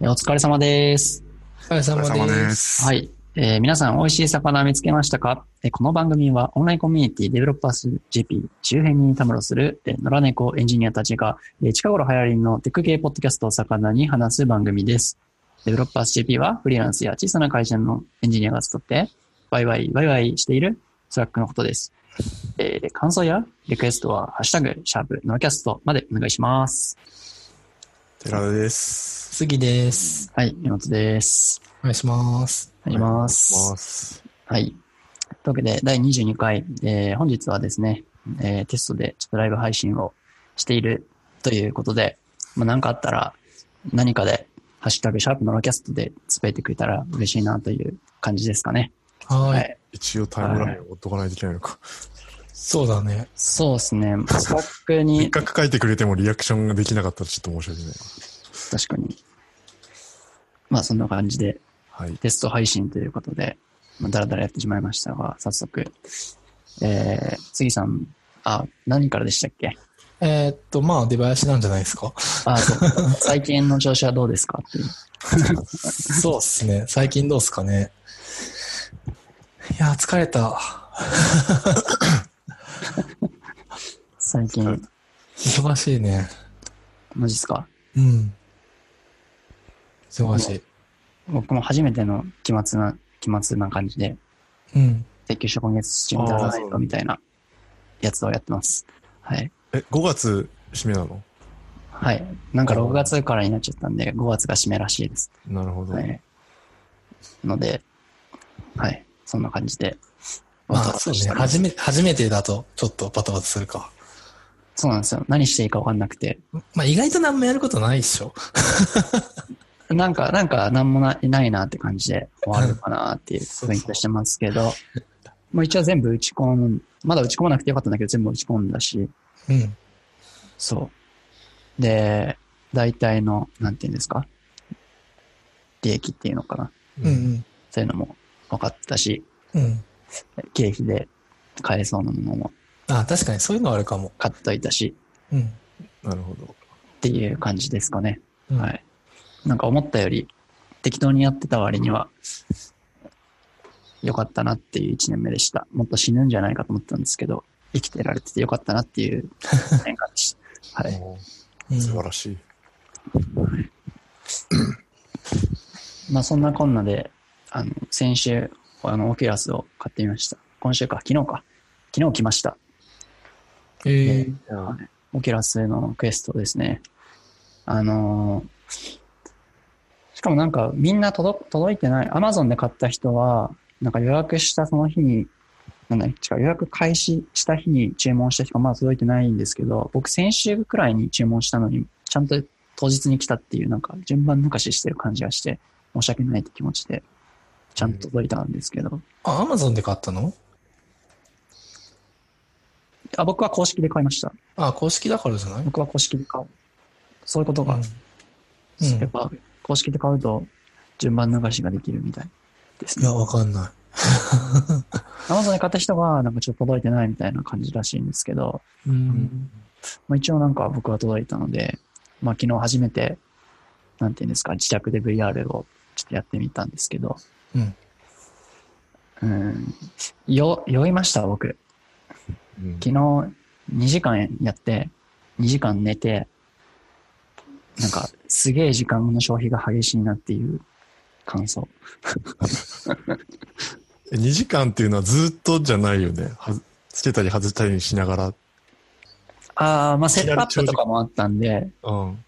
えーお疲れ様です。お疲れ様様で。ですす。はい。えー皆さん、美味しい魚見つけましたか？えーこの番組はオンラインコミュニティデベロッパース JP 周辺にたむろする、えー野良猫エンジニアたちが、えー近頃流行りのテック系ポッドキャストを肴に話す番組です。デベロッパース JP はフリーランスや小さな会社のエンジニアが集って、ワイワイワイワイしているスラックのことです。えー感想やリクエストは、ハッシュタグ、シャープ、ノラキャストまでお願いします。寺田です。杉です。はい、山本です。お願いします。お願いします。はい。というわけで、第22回、えー本日はですね、えーテストでちょっとライブ配信をしているということで、まあ、何かあったら、何かで、ハッシュタグ、シャープのロキャストでつぶやいてくれたら嬉しいなという感じですかね。は。はいい。一応タイムラインを追っとかないといけないのか。そうだね。そうですね。スラックせっに、かく書いてくれてもリアクションができなかったらちょっと申し訳ないな。確かに。まあ、そんな感じで、はい。テスト配信ということで、まあ、だらだらやってしまいましたが、早速、えー、杉さん、あ、何からでしたっけ？えーっと、まあ、出囃子なんじゃないですか？あ、そう。最近の調子はどうですか？っていう。そうっすね。最近どうっすかね？いやー、疲れた。最近、忙しいね。マジっすか？うん。忙しい。僕も初めての期末な、期末な感じで、うん。請求書今月中に出さないとみたいなやつをやってます。はい。え、5月締めなの？はい。なんか6月からになっちゃったんで、5月が締めらしいです。なるほど。はい。ので、はい。そんな感じで。そうね。初め、初めてだと、ちょっとバタバタするか。そうなんですよ。何していいか分かんなくて。まあ、意外と何もやることないっしょ。なんか、なんか、なんもないないなって感じで終わるかなっていう雰囲気がしてますけど、もう一応全部打ち込む、まだ打ち込まなくてよかったんだけど、全部打ち込んだし、うん。そう。で、大体の、なんていうんですか？利益っていうのかなうんそういうのも分かったし、うん。うん。経費で買えそうなものもあ、確かにそういうのはあるかも。買っといたし、うん。なるほど。っていう感じですかね。うんはい。なんか思ったより適当にやってた割には良かったなっていう一年目でした。もっと死ぬんじゃないかと思ったんですけど、生きてられてて良かったなっていう変化でした。はい。おーうん素晴らしい。まあそんなこんなで、あの、先週、あの、オキュラスを買ってみました。今週か、昨日か。昨日来ました。ええはいオキュラスのクエストですね。あのーしかもなんかみんな届届いてない。アマゾンで買った人は、なんか予約したその日に、なんだ違う、予約開始した日に注文した人がまだ届いてないんですけど、僕先週くらいに注文したのに、ちゃんと当日に来たっていう、なんか順番抜かししてる感じがして、申し訳ないって気持ちで、ちゃんと届いたんですけど、あ、アマゾンで買ったの？あ僕は公式で買いました。あ、公式だからじゃない？僕は公式で買う。そういうことが、うんやっぱ公式で買うと順番流しができるみたいですねいや、。わかんない。アマゾンで買った人はなんかちょっと届いてないみたいな感じらしいんですけど、うん。まあ、一応なんか僕は届いたので、まあ昨日初めて、なんていうんですか、自宅で VR をちょっとやってみたんですけど、うん。うん、よ、酔いました僕。うん昨日2時間やって、2時間寝て、なんかすげえ時間の消費が激しいなっていう感想。え2時間っていうのはずっとじゃないよね。はずつけたり外したりしながら。ああ、まあセットアップとかもあったんで、うん。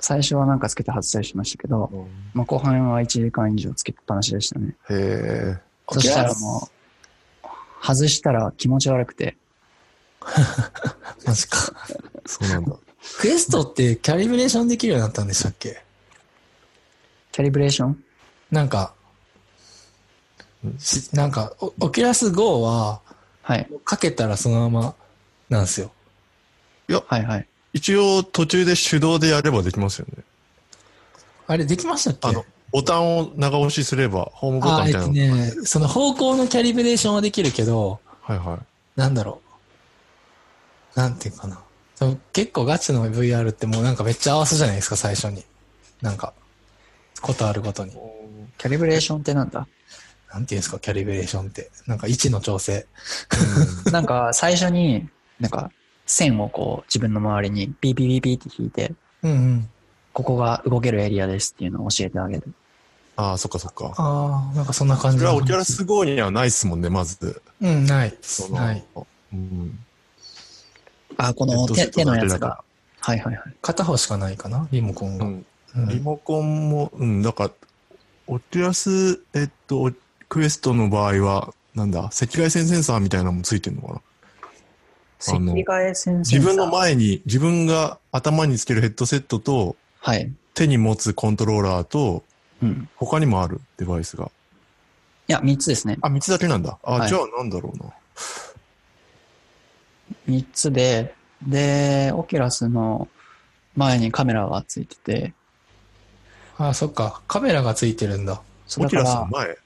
最初はなんかつけて外したりしましたけど、まあ後半は1時間以上つけっぱなしでしたね。へえ。そしたらもう、外したら気持ち悪くて、マジか。そうなんだ。クエストってキャリブレーションできるようになったんでしたっけ？キャリブレーション？なんかなんか、オオキュラス GO は、はい。かけたらそのままなんですよ。はいはい。一応途中で手動でやればできますよね。あれできましたっけ？あの、ボタンを長押しすれば、ホームボタンあ、みたいえっなの。とね、その方向のキャリブレーションはできるけど、はいはい。なんだろう。なんていうかな。その結構ガチの VR ってもうなんかめっちゃ合わせじゃないですか、最初に。なんか。ことあるごとに。キャリブレーションってなんだ？なんていうんですか、キャリブレーションって。なんか位置の調整。なんか最初に、なんか線をこう自分の周りにピーピーピーピーって引いて、うんうん。ここが動けるエリアですっていうのを教えてあげる。ああ、そっかそっか。ああ、なんかそんな感じそれはオキュラス GO にはないっすもんね、まず。うん、ない。その、ない。うん。あ、この手手のやつが。はいはいはい。片方しかないかな、リモコンが。うん。うんリモコンも、うん、だから、オキュラス、えっと、クエストの場合は、なんだ、赤外線センサーみたいなのもついてるのかな？赤外線センサー自分の前に、自分が頭につけるヘッドセットと、はい。手に持つコントローラーと、うん。他にもあるデバイスが。いや、3つですね。あ、3つだけなんだ。あ、はいじゃあなんだろうな。3つで、で、オキュラスの前にカメラがついてて、ああ、そっか。カメラがついてるんだ。オキュラスの、前？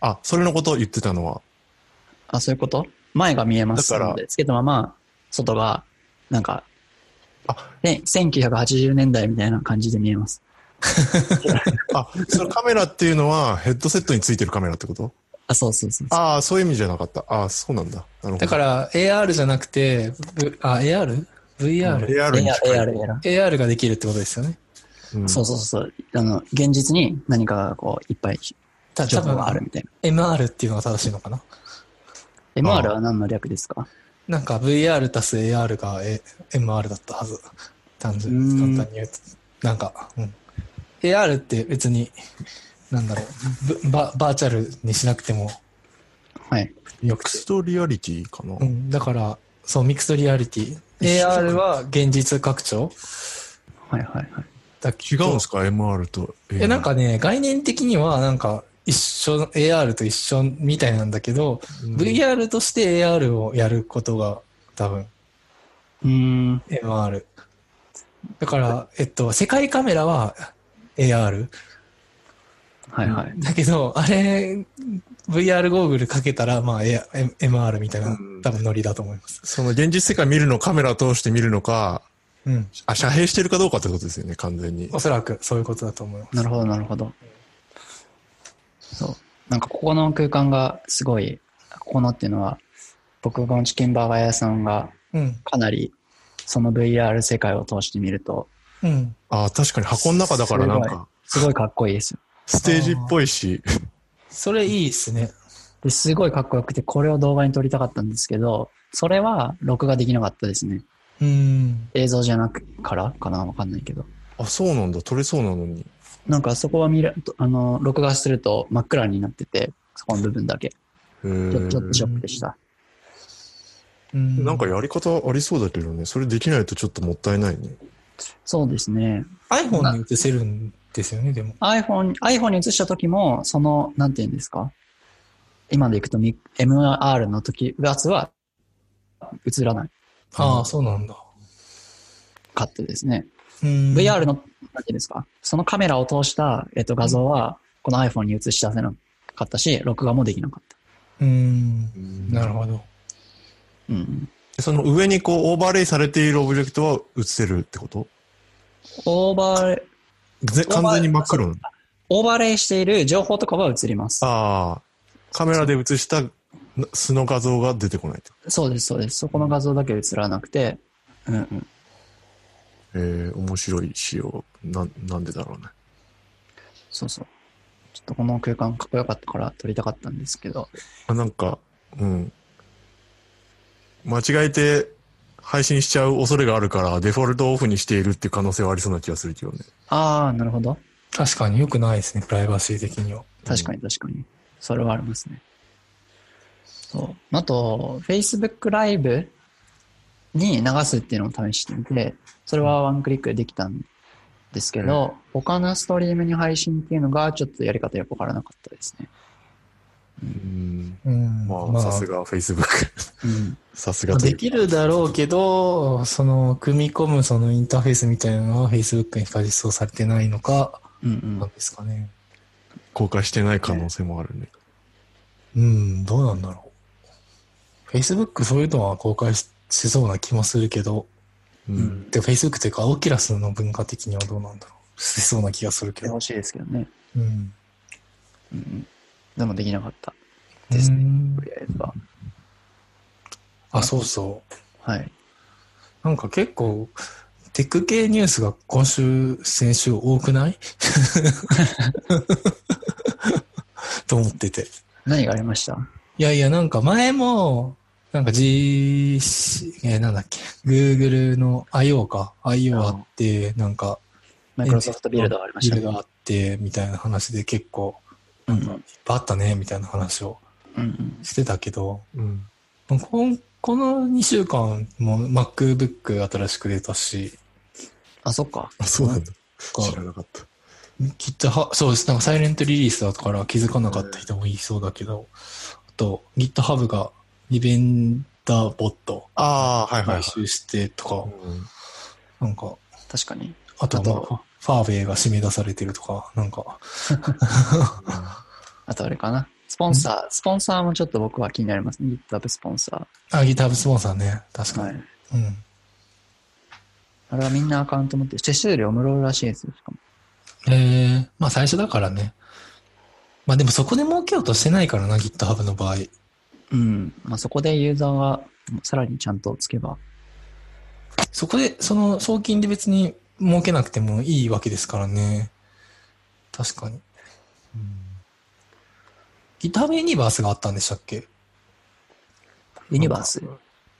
あ、それのことを言ってたのは。あ、そういうこと？前が見えますだからので、つけたまま、外が、なんか、あで1980年代みたいな感じで見えます。あ、そのカメラっていうのはヘッドセットについてるカメラってこと？あ、そうそうそうそう。ああ、そういう意味じゃなかった。ああ、そうなんだ。なるほど。だから、AR じゃなくて、v、あ、AR?VR?AR AR に近い。AR、AR、AR ができるってことですよね。うんそうそうそう。あの、現実に何かがこう、いっぱいた情報があるみたい MR っていうのが正しいのかな？な。MR は何の略ですか？なんか VR 足す AR が、A、MR だったはず。単純に簡単に言うと。なんか、うん。AR って別に、なんだろう、ぶババーチャルにしなくてもはい。 mixed reality かな。うん、だから、そう、 mixed reality。AR は現実拡張？はいはいはい。だ違うんですか ?MR と。え、なんかね、概念的にはなんか一緒、AR と一緒みたいなんだけど、うん VR として AR をやることが多分うーん。MR。だから、えっと、世界カメラは AR。はいはい。だけど、あれ、VR ゴーグルかけたら、まあ、A- MR みたいなうん、多分ノリだと思います。その現実世界見るのをカメラ通して見るのか、うん。あ、遮蔽してるかどうかってことですよね、完全に。おそらくそういうことだと思います。なるほどなるほど。そう。なんかここの空間がすごい、ここのっていうのは、僕がチキンバーガー屋さんがうん。かなり、その VR 世界を通してみると、うん。ああ、確かに箱の中だからなんか、すごいかっこいいですよ。ステージっぽいし、それいいですね。ですごいかっこよくて、これを動画に撮りたかったんですけど、それは録画できなかったですね。うん。映像じゃなくから？かな？わかんないけど。あ、そうなんだ、撮れそうなのに。なんかそこは見ると、あの、録画すると真っ暗になってて、そこの部分だけ。へちょちょっとショックでした。うんなんかやり方ありそうだけどね、それできないとちょっともったいないね。そうですね。iPhone に映せるんですよね、でも。iPhone、iPhone に映した時も、その、なんて言うんですか？今でいくとみ MR の時、やつは映らないああ、そうなんだ。かったですね。うん VR の、なんて言うんですか？そのカメラを通した、えっと、画像は、この iPhone に映し出せなかったし、録画もできなかった。うん。なるほど。うん。その上にこうオーバーレイされているオブジェクトは映せるってこと？オーバーレイ、ぜ完全に真っ黒なの？オーバーレイしている情報とかは映ります。ああ、カメラで映した素の画像が出てこないそうです、そうです。そこの画像だけ映らなくて、うんうん。と。えー、面白い仕様。な、なんでだろうね。そうそう。ちょっとこの空間かっこよかったから撮りたかったんですけど、あなんか、うん。間違えて配信しちゃう恐れがあるから、デフォルトオフにしているっていう可能性はありそうな気がするけどね。ああ、なるほど。確かに良くないですね、プライバシー的には。確かに確かに。それはありますね。そう。あと、Facebook ライブに流すっていうのを試してみて、それはワンクリックでできたんですけど、他のストリームに配信っていうのがちょっとやり方よくわからなかったですね。うん。うん。まあ、さすが Facebook。うん。さすができるだろうけど、その、組み込むそのインターフェースみたいなのは Facebook にしか実装されてないのか、うんうんなん。ですかね。公開してない可能性もあるね。うん、どうなんだろう。Facebook そういうのは公開ししそうな気もするけど、う。うんん。で、Facebook というか、オキラスの文化的にはどうなんだろせそうな気がするけど。でほしいですけどね。うん。うんうん。でもできなかったですね。うんとりあえずは。あ、そうそう。はい。なんか結構、テック系ニュースが今週、先週多くない？と思ってて。何がありました？いやいや、なんか前も、なんか G、えーなんだっけ、Google の IO か。IO あって、なんか、マイクロソフトビルドがありましたね。ビルドあって、みたいな話で結構、うなんんか、いっぱいあったね、みたいな話を。してたけど、うん。こんこの2週間も MacBook 新しく出たし、あ、そっか。あ、そうなんだ。か知らなかった。きっとは、そうです。なんかサイレントリリースだから気づかなかった人もいそうだけど、あと GitHub がリベンダーボットああ、はいはい、はい買。収してとか、うんなんか、確かに。あとファーウェイが締め出されてるとか、なんか、あとあれかな。スポンサー、スポンサーもちょっと僕は気になりますね。GitHub スポンサあ、GitHub スポンサーね。確ー。かに。はい。うん。あれはみんなアカウント持ってる。手数料無料らしいですよ、しかも。えー、まあ最初だからね。まあでもそこで儲けようとしてないからな、GitHub の場合。うん。まあそこでユーザーがさらにちゃんとつけば。そこで、その送金で別に儲けなくてもいいわけですからね。確かに。GitHub ユニバースがあったんでしたっけ？ユニバース？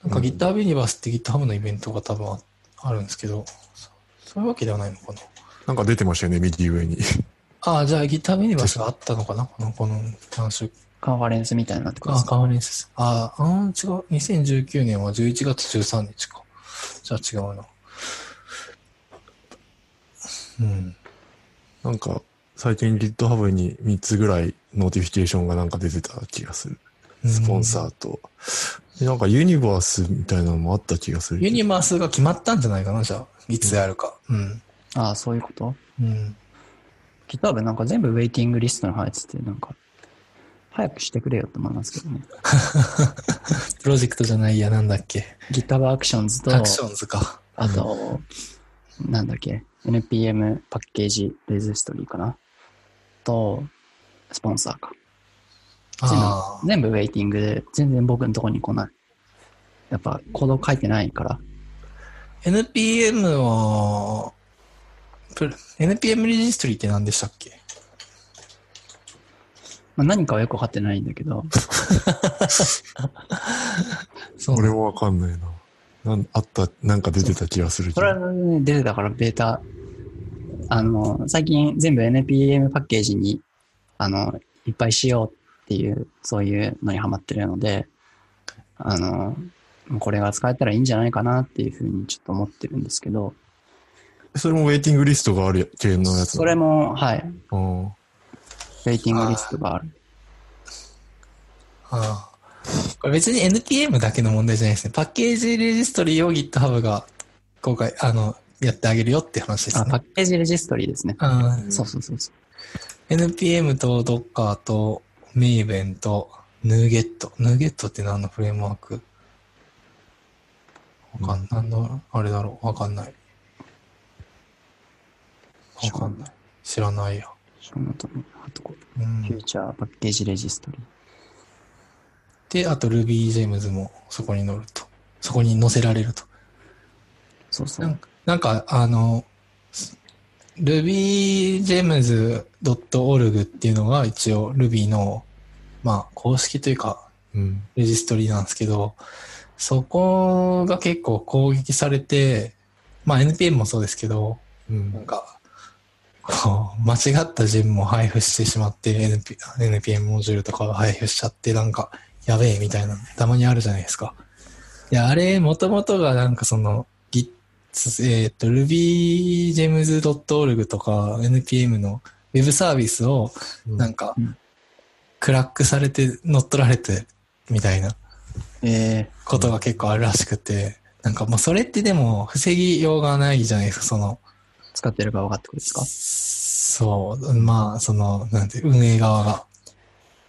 なんか GitHub ユニバースって GitHub のイベントが多分ああるんですけど、そそういうわけではないのかな。なんか出てましたよね、右上に。ああ、じゃあ GitHub ユニバースがあったのかな？この、この何週カンファレンスみたいになってくるんあ、ですかカンファレンスです。ああ、うん、違う。2019年は11月13日か。じゃあ違うな。うん。なんか、最近 GitHub に3つぐらい notification がなんか出てた気がする。スポンサーと。でなんかユニバースみたいなのもあった気がするけど。ユニバースが決まったんじゃないかな、じゃあ。いつやるか。うん。ああ、そういうこと？うん。?GitHub なんか全部 waiting list に入ってて、なんか、早くしてくれよって思いますけどね。プロジェクトじゃないや、なんだっけ。GitHub Actions と、 Actions か。あと、なんだっけ、NPM package registry かなと、スポンサーか。全部ウェイティングで、全然僕のとこに来ない。やっぱ、コード書いてないから。NPM は、プロ NPM レジストリーって何でしたっけ？まあ、何かはよくわかってないんだけど、そう俺もわかんないな。なんあった、なんか出てた気がするけそど。れはね、出てたからベータ、あの、最近全部 NPM パッケージに、あの、いっぱいしようっていう、そういうのにハマってるので、あの、これが使えたらいいんじゃないかなっていうふうにちょっと思ってるんですけど、それもウェイティングリストがある系のやつそれも、はい、も。ウェイティングリストがある。ああ。これ別に NPM だけの問題じゃないですね。パッケージレジストリーを GitHub が公開、あの、やってあげるよって話ですあ、パね。ッケージレジストリーですね。あそうそうそうそう。NPM と Docker と Maven と NuGet。NuGet って何のフレームワーク？わかんない。何の、あれだろう？わかんない。わかんない。知らないや。そのとあとこう、うんフューチャーパッケージレジストリー。で、あと RubyGems もそこに載ると。そこに載せられると。そうそう。なんか、なんかあの、rubygems.org っていうのが一応 Ruby の、まあ、公式というか、うん。レジストリーなんですけど、そこが結構攻撃されて、まあ NPM もそうですけど、うん。なんか、こう、間違ったジェムも配布してしまって、NP NPM モジュールとかを配布しちゃって、なんか、やべえみたいな、たまにあるじゃないですか。いや、あれ、もともとがなんかその、Git、えっ、と、rubygems.org とか NPM のウェブサービスを、なんかうん、クラックされて乗っ取られて、みたいな。えことが結構あるらしくて、なんかもうそれってでも防ぎようがないじゃないですか、その、ー、使ってるか分かってくるんですか？そう、まあ、その、なんて、運営側が。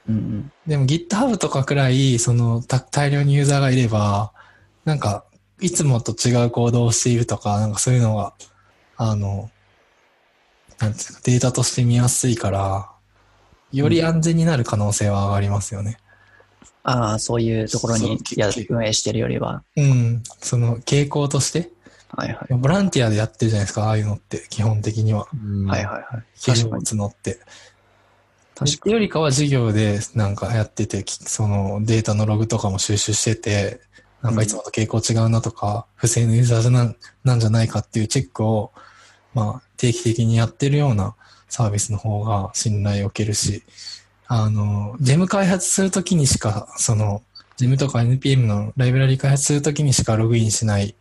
うんうん。でも GitHub とかくらい、その、た大量にユーザーがいれば、なんか、いつもと違う行動をしているとか、なんかそういうのが、あの、なんていうか、データとして見やすいから、より安全になる可能性は上がりますよね。ああ、そういうところに運営してるよりは。うん。その傾向として、はいはい。ボランティアでやってるじゃないですか、ああいうのって、基本的には。うんはいはいはい。記事を。募って。確ってよりかは授業でなんかやってて、きそのデータのログとかも収集してて、なんかいつもと傾向違うなとか、不正のユーザーじゃなんなんじゃないかっていうチェックを、まあ定期的にやってるようなサービスの方が信頼を受けるし、あの、ジェム開発するときにしか、その、ジェムとか NPM のライブラリ開発するときにしかログインしない、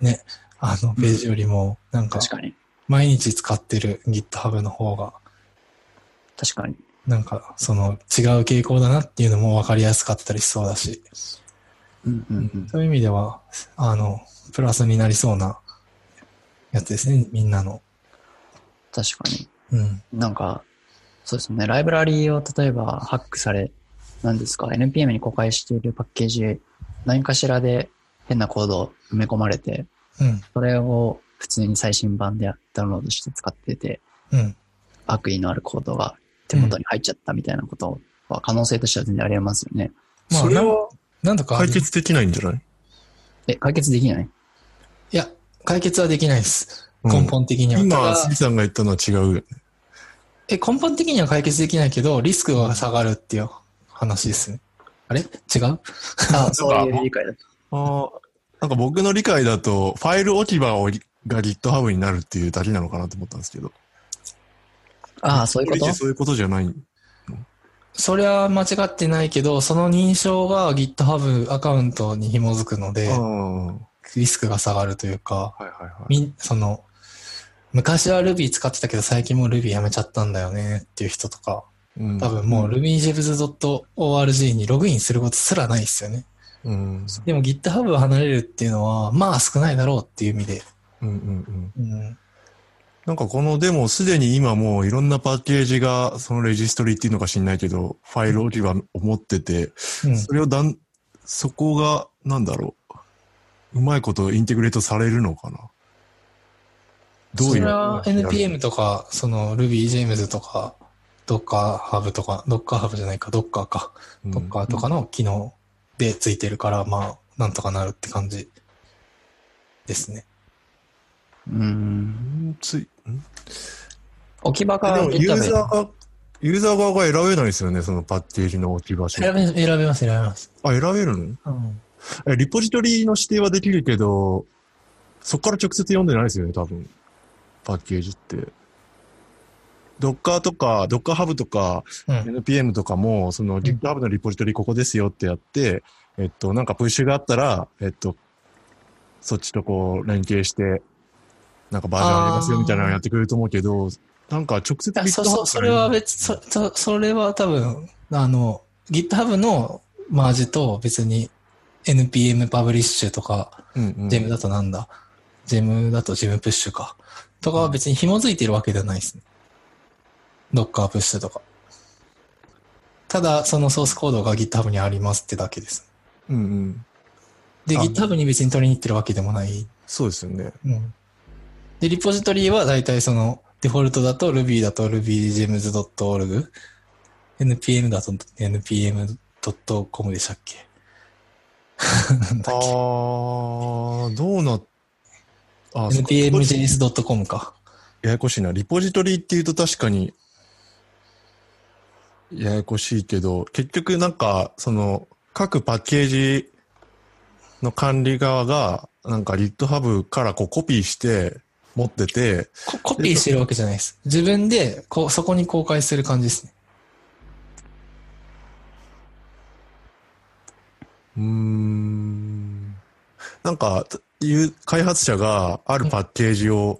ね、あのページよりも、なんか。毎日使ってる GitHub の方が、確かに。なんか、その違う傾向だなっていうのも分かりやすかったりしそうだし、うんうんうん。そういう意味では、あの、プラスになりそうなやつですね、みんなの。確かに。うん。なんか、そうですね。ライブラリーを例えばハックされ、何ですか、NPM に公開しているパッケージ、何かしらで変なコードを埋め込まれて、うん。それを普通に最新版でダウンロードして使ってて、うん。悪意のあるコードが手元に入っちゃったみたいなことは可能性としては全然ありえますよね。まあ、それはなんとか解決できないんじゃない？え、解決できない？いや、解決はできないです。うん根本的には。た今、だ杉さんが言ったのは違うよね。え、根本的には解決できないけど、リスクが下がるっていう話ですね。あれ？違う？あ そういう理解だと。ああ、なんか僕の理解だと、ファイル置き場をが GitHub になるっていうだけなのかなと思ったんですけど。ああ、そういうこと？そういうことじゃない。それは間違ってないけど、その認証が GitHub アカウントに紐づくのでリスクが下がるというか、いはいはい。みん、その、昔は Ruby 使ってたけど最近もう Ruby やめちゃったんだよねっていう人とか、うん多分もう RubyGems.org にログインすることすらないですよね。うん。でも GitHub を離れるっていうのは、まあ少ないだろうっていう意味で。うんうんうん。うん。なんかこのでもすでに今もういろんなパッケージがそのレジストリっていうのか知んないけど、ファイル置き場を持ってて、うんそれをだん、そこが、なんだろう。うまいことインテグレートされるのかなどういうそれは NPM とか、その RubyGems とか、Docker Hub とか、Docker Hub じゃないか、Docker か、うん Docker とかの機能でついてるから、まあ、なんとかなるって感じですね。うーん。うんつい、ん？置き場がユーザーが、ユーザー側が選べないですよね、そのパッケージの置き場所。選べ、選べます、選べます。あ、選べるの？うん。え、リポジトリの指定はできるけど、そこから直接読んでないですよね、多分。パッケージって。ドッカーとか、ドッカーハブとか、うん。NPM とかも、その GitHub のリポジトリここですよってやって、えっと、なんかプッシュがあったら、えっと、そっちとこう連携して、なんかバージョン上げますよみたいなのやってくれると思うけど、なんか直接いや、そ、そ、それは別、そ、そ、それは多分、あの、GitHub のマージと別に NPM パブリッシュとか、うんうん、ジェムだとなんだ、ジェムだとジェムプッシュか。とかは別に紐づいてるわけではないですね。ドッカープッシュとか。ただ、そのソースコードが GitHub にありますってだけです。うんうん。で、あ GitHub に別に取りに行ってるわけでもない。そうですよね。うん。で、リポジトリは大体その、デフォルトだと Ruby だと rubygems.org、npm だと npm.com でした っけ？あー、どうな、npmjs.com か。ややこしいな。リポジトリって言うと確かに、ややこしいけど、結局なんか、その、各パッケージの管理側が、なんか GitHub からこうコピーして持ってて、ココピーしてるわけじゃないです。自分でこうそこに公開する感じですね。うーん、なんか、いう開発者があるパッケージを、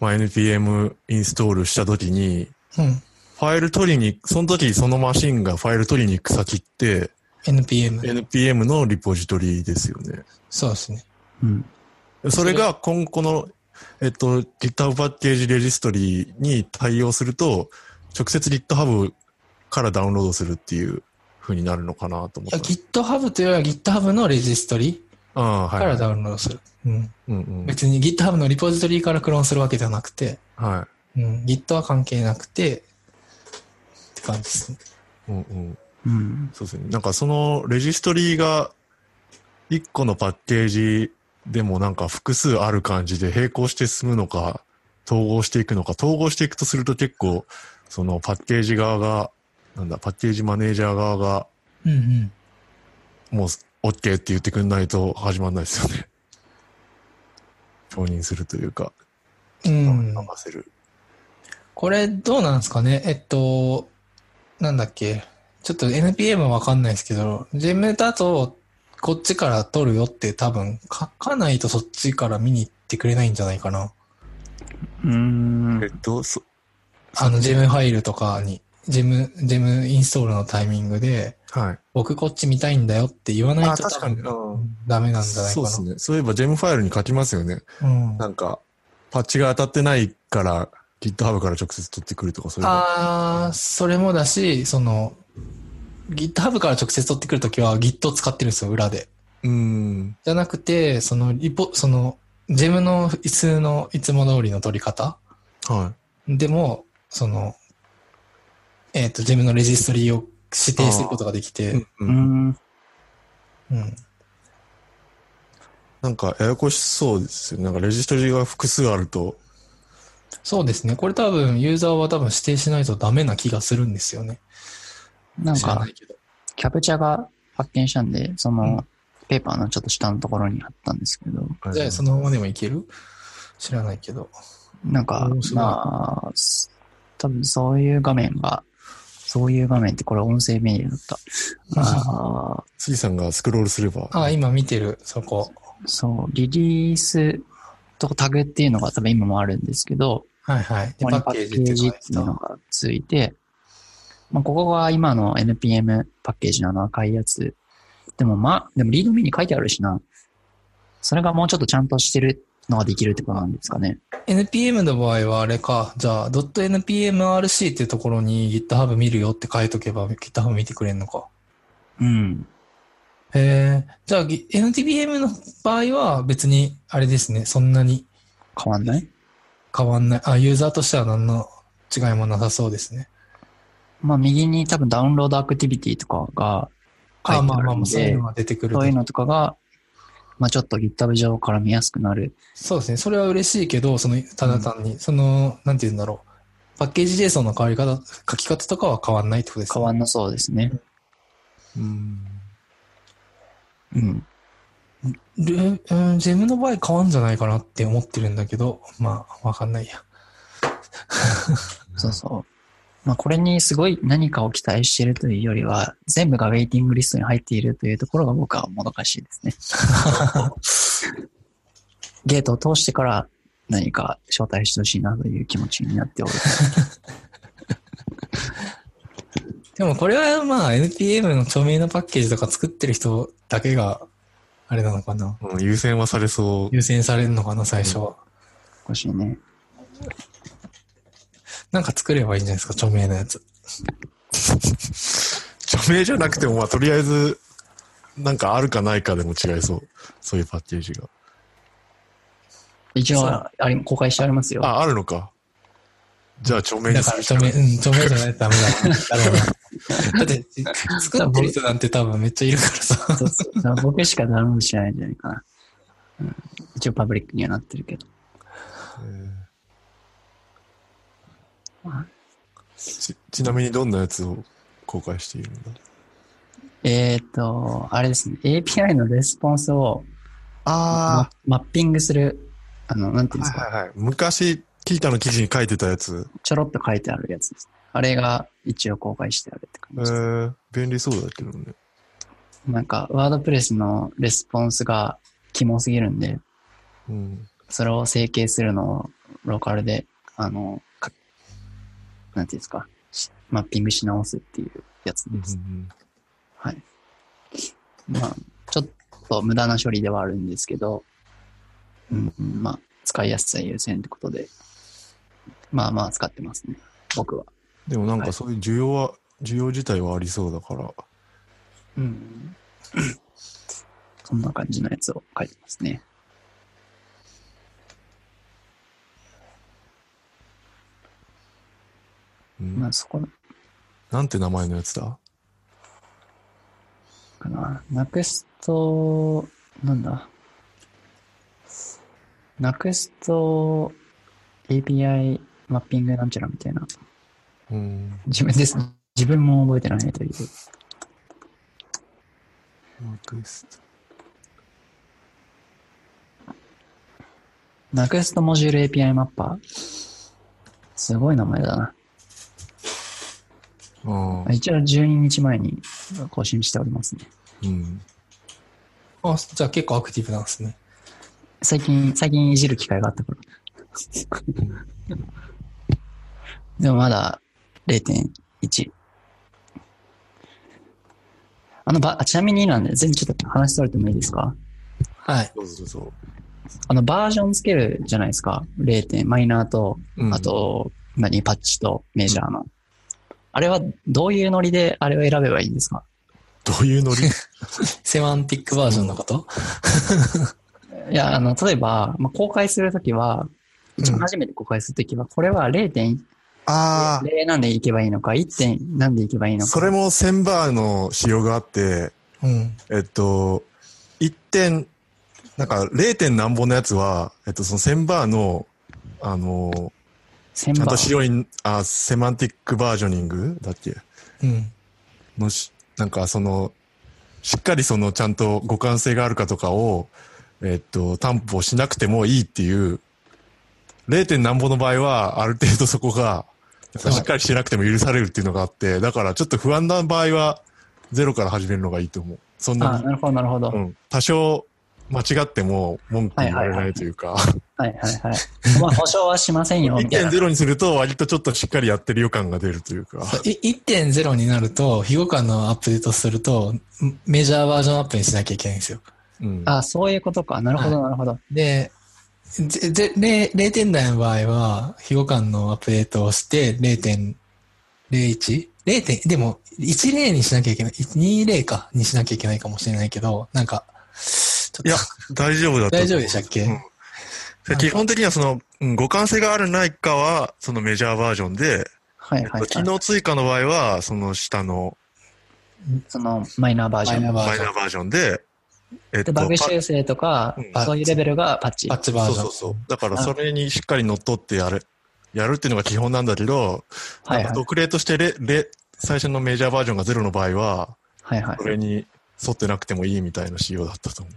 まあ、NPM インストールしたときに、うん。ファイル取りに、その時そのマシンがファイル取りに行く先って、npm。NPM のリポジトリですよね。そうですね。うん。それが今後の、えっと、GitHub パッケージレジストリに対応すると、直接 GitHub からダウンロードするっていう風になるのかなと思った。GitHub というよりは GitHub のレジストリ。からダウンロードする。うん。うんうん。別に GitHub のリポジトリからクローンするわけではなくて、はうん。Git は関係なくて感じですね。うんうん。うん。そうですね。なんかそのレジストリが一個のパッケージでもなんか複数ある感じで並行して進むのか、統合していくのか、統合していくとすると結構、そのパッケージ側が、なんだ、パッケージマネージャー側がうんうん。もう OK って言ってくんないと始まんないですよね。承認するというか、うん。任せる。これどうなんですかね？えっと、なんだっけ？ちょっと NPM はわかんないですけど、ジェムだとこっちから取るよって多分書かないとそっちから見に行ってくれないんじゃないかな。うんえっ。と、そ、あのジェムファイルとかに、ジェム、ジェムインストールのタイミングで、はい。僕こっち見たいんだよって言わないあ、と確かに。多分うんダメなんじゃないかな。そうですね。そういえばジェムファイルに書きますよね。うん。なんか、パッチが当たってないから、GitHub から直接取ってくるとか、そういうの？ああ、それもだし、その、GitHub から直接取ってくるときは Git を使ってるんですよ、裏で。うーん。じゃなくて、その、リポ、その、ジェムの椅子のいつも通りの取り方？はでも、その、えっ、と、ジェムのレジストリーを指定することができい。て、ううんん。うん。なんか、ややこしそうですよね。なんか、レジストリが複数あると、そうですね。これ多分、ユーザーは多分指定しないとダメな気がするんですよね。なんか知らな、いけど。キャプチャが発見したんで、その、うんペーパーのちょっと下のところにあったんですけど、じゃあ、そのままでもいける？知らないけど。なんかまあ、す多分そういう画面が、そういう画面ってこれ音声メディアだった。あー杉さんがスクロールすれば。ああ、今見てる、そこ。そう、リリースとタグっていうのが多分今もあるんですけど、はいはい。で、パッケージっていうのがついて、まあ、ここが今の NPM パッケージのあの赤いやつ。でもまあ、でもリードミに書いてあるしな。それがもうちょっとちゃんとしてるのができるってことなんですかね。NPM の場合はあれか。じゃあ、.npmrc っていうところに GitHub 見るよって書いとけば GitHub 見てくれんのか。うん。へえ。じゃあ、ぎ NPM の場合は別に、あれですね。そんなに変わんない？変わんない。あ、ユーザーとしては何の違いもなさそうですね。まあ、右に多分ダウンロードアクティビティとかが書いあ、てあるんまあまあまあ、そういうでの、が出てくるとそういうのとかが、まあちょっと GitHub 上から見やすくなる。そうですね。それは嬉しいけど、その、ただ単に、その、なんて言うんだろう。パッケージ JSON の変わり方、書き方とかは変わんないってことですね。変わんなそうですね。うん。うん。ルうん、ジェムの場合変わんじゃないかなって思ってるんだけど、まあ、わかんないや。そうそう。まあこれにすごい何かを期待しているというよりは、全部がウェイティングリストに入っているというところが僕はもどかしいですね。ゲートを通してから何か招待してほしいなという気持ちになっておる。でもこれはまあ NPM の著名なパッケージとか作ってる人だけが、あれなのかな。うん優先はされそう。優先されるのかな、最初は。欲しいね。なんか作ればいいんじゃないですか、著名なやつ。著名じゃなくても、まあ、とりあえず、なんかあるかないかでも違いそう。そういうパッケージが。一応あり、公開してありますよ。あ、あるのか。じゃあ、著名だにするから著名、うん、著名じゃないとダメだだろうな。だって、作ってる人なんて多分めっちゃいるからさ。そうそう僕しかダウンロードしないんじゃないかな。うん、一応パブリックにはなってるけど。ちちなみにどんなやつを公開しているんだ？えっ、と、あれですね。API のレスポンスをあママッピングする、あの、なんていうんですか、はいはいはい。昔、キータの記事に書いてたやつ。ちょろっと書いてあるやつです。あれが一応公開してあるってえ感じです。ー、便利そうだけどね。なんか、ワードプレスのレスポンスがキモすぎるんで、うん。それを整形するのをローカルで、あの、かなんていうんですか、しマッピングし直すっていうやつです。はい。まあ、ちょっと無駄な処理ではあるんですけど、うん、うんまあ、使いやすさ優先ってことで、まあまあ使ってますね。僕は。でもなんはいかそういう需要は、需要自体はありそうだから。うん。そんな感じのやつを書いてますね。うんまあそこなんて名前のやつだ？かな。ナクスト、なんだ？ナクスト API マッピングなんちゃらみたいな。うん。自分です。自分も覚えてないという。ナクスト。ナクストモジュール API マッパーすごい名前だな。一応12日前に更新しておりますね。うん。あ、じゃあ結構アクティブなんですね。最近、最近いじる機会があったから。でもまだ0.1。あのば、あちなみになんで、全部ちょっと話それてもいいですか？はい。どうぞどうぞ。あの、バージョンつけるじゃないですか。0. 点、マイナーと、うんあと、何、パッチとメジャーの。あれはどういうノリであれを選べばいいんですか？どういうノリ？セマンティックバージョンのこと、いや、あの、例えば、まあ、公開するときは、一番初めて公開するときは、これは0.0ああ、なんでいけばいいのか、1. 点なんでいけばいいのか。それも1000バーの仕様があって、うん。えっと、1点、なんか 0. 点何本のやつは、えっと、その1000バーの、あの、1000ちゃん。と仕様に、あ、セマンティックバージョニング？だっけ？うん。のし、なんかその、しっかりそのちゃんと互換性があるかとかを、えっと、担保しなくてもいいっていう、0. 点何本の場合は、ある程度そこが、しっかりしてなくても許されるっていうのがあって、だからちょっと不安な場合は、ゼロから始めるのがいいと思う。そんなあ、に、なるほど、なるほど。うん、多少間違っても文句言われないというか、はいはいはい。まあ、保証はしませんよ、みたいな。1.0にすると割とちょっとしっかりやってる予感が出るというか、い1.0になると、非互換のアップデートすると、メジャーバージョンアップにしなきゃいけないんですよ。うん。あ、そういうことか。なるほど、なるほど。で、ぜぜ 0, 0点台の場合は、非互換のアップデートをして 0.01? 0点、でも、10にしなきゃいけない。20かにしなきゃいけないかもしれないけど、なんか、いや、大丈夫だと思う大丈夫でしたっけ、うんで基本的にはその、うん互換性があるないかは、そのメジャーバージョンで、はいはい、はい。機能追加の場合は、その下のその。マイナーバージョンマイナーバージョンで、えっで、バグ修正とかうん、そういうレベルがパッチ。パッチバージョン。そうそうそう。だからそれにしっかり乗っ取ってやる、やるっていうのが基本なんだけど、はいはい。例としてレ、レ、最初のメジャーバージョンがゼロの場合は、はいはいそ。れに沿ってなくてもいいみたいな仕様だったと思う。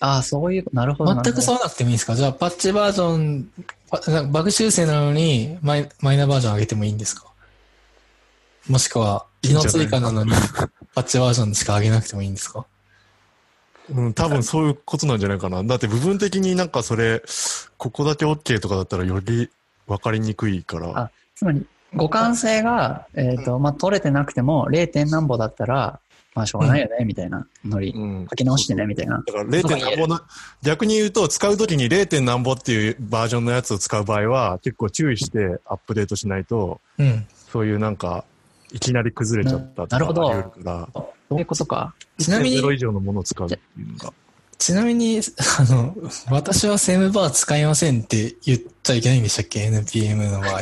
ああ、そういう、なるほど。全くそうなくてもいいんですか？じゃあ、パッチバージョン、バグ修正なのにマイ、マイナーバージョン上げてもいいんですか？もしくは、機能追加なのに、パッチバージョンしか上げなくてもいいんですか？うん、多分そういうことなんじゃないかな。だって部分的になんかそれ、ここだけ OK とかだったらより分かりにくいから。あつまり、互換性が、えっ、と、まあ、取れてなくても、0. 点何歩だったら、まあ、しょうがないよね、みたいなノリ。うん。書き直してね、みたいな。だから 0. 点何歩の、逆に言うと使うときに 0. 点何歩っていうバージョンのやつを使う場合は結構注意してアップデートしないと、うん。そういうなんか、いきなり崩れちゃったとかあるから、そういうことか。ちなみに0以上のものを使うっていうのが。ちなみに、あの、私はセムバー使いませんって言っちゃいけないんでしたっけ ?NPM の場合。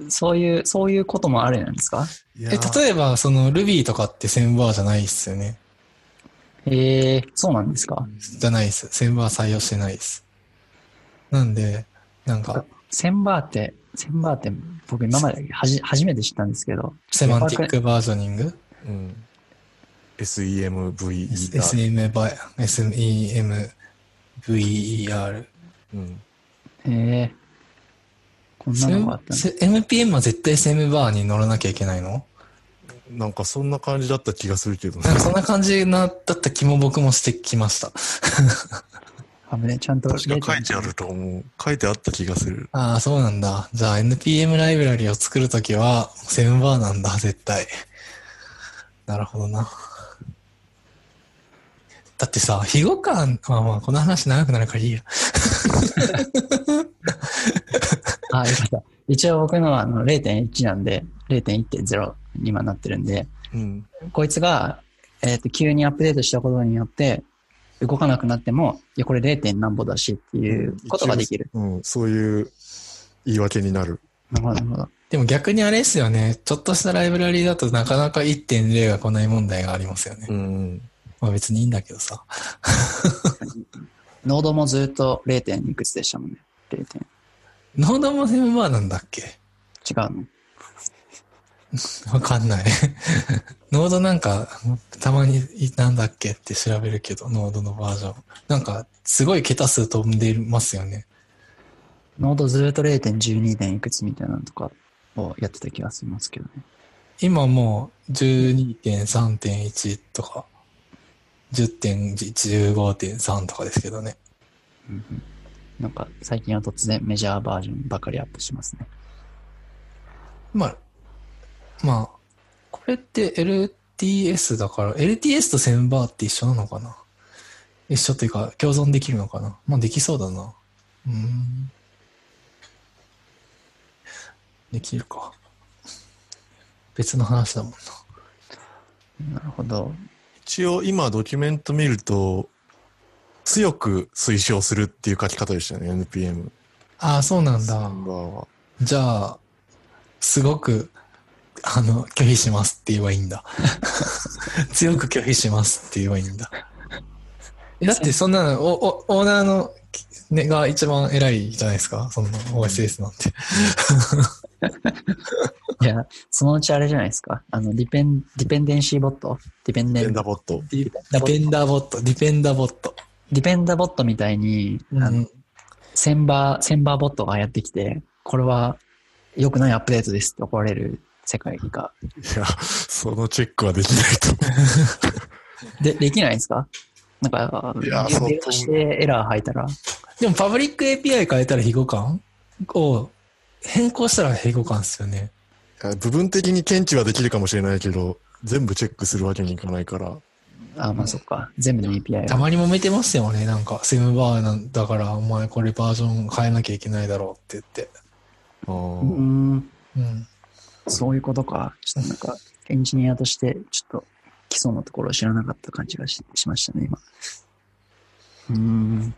そういう、そういうこともあるんですか？え、例えば、その Ruby とかってセムバーじゃないっすよね。ええそうなんですか？じゃないです。セムバー採用してないです。なんで、なんか、センバーって、センバーって僕今まではじ初めて知ったんですけど、セマンティックバージョニングうん。SEMVER。?SM バ SEMVER。うん。ええこんなのがあったんだ。せ NPM は絶対セムバーに乗らなきゃいけないの？なんかそんな感じだった気がするけどねなんかそんな感じな、だった気も僕もしてきました。あぶね、ちゃんと。確か書いてあると思う。書いてあった気がする。ああ、そうなんだ。じゃあ NPM ライブラリを作るときは、セムバーなんだ、絶対。なるほどな。だってさ、非互換、まあまあ、この話長くなるからいいや。あ、よかった。一応僕のはあの0.1なんで、0.1.0に今なってるんで、うん。こいつが、えっ、と、急にアップデートしたことによって、動かなくなっても、いや、これ 0. 何歩だしっていうことができる。うん、そういう、言い訳になる。なるほど、なるほど。でも逆にあれですよね。ちょっとしたライブラリーだとなかなか1.0が来ない問題がありますよね。うん。まあ別にいいんだけどさ。ノードもずっと 0. いくつでしたもんね。0. 点。ノードもセムバーなんだっけ？違うの？わかんない。ノードなんか、たまになんだっけって調べるけど、ノードのバージョン。なんか、すごい桁数飛んでますよね。ノードずっと 0.12. 点いくつみたいなのとかをやってた気がしますけどね。今もう12.3.1とか、10.1、15.3とかですけどね。うんうんなんか最近は突然メジャーバージョンばかりアップしますね。まあ、まあ、これって LTS だから、LTS とセムバーって一緒なのかな？一緒っていうか、共存できるのかな？まあできそうだな。うーん。できるか。別の話だもんな。なるほど。一応今ドキュメント見ると、強く推奨するっていう書き方でしたよね、NPM。ああ、そうなんだ。ナンバーは。じゃあ、すごく、あの、拒否しますって言えばいいんだ。強く拒否しますって言えばいいんだ。だってそんなの、お、お、オーナーの、ね、が一番偉いじゃないですか。そんな OSS なんて。いや、そのうちあれじゃないですか。あの、ディペン、 dependency bot？ Dependabot。ディペンダーボット、ディペンダーボット。ディペンダボットみたいに、あの、センバー、センバーボットがやってきて、これは良くないアップデートですって怒られる世界が。いや、そのチェックはできないと。で、できないんですか？なんか、いやビルドしてエラー吐いたら、でもパブリック API 変えたら非互換を変更したら非互換ですよね。部分的に検知はできるかもしれないけど、全部チェックするわけにいかないから。あ、まあそっか。全部の API を。たまに揉めてますよね。なんか、セムバーなんだから、お前これバージョン変えなきゃいけないだろうって言って。あうーーん、うん。そういうことか。ちょっとなんか、エンジニアとして、ちょっと基礎のところを知らなかった感じがししましたね、今。うーん。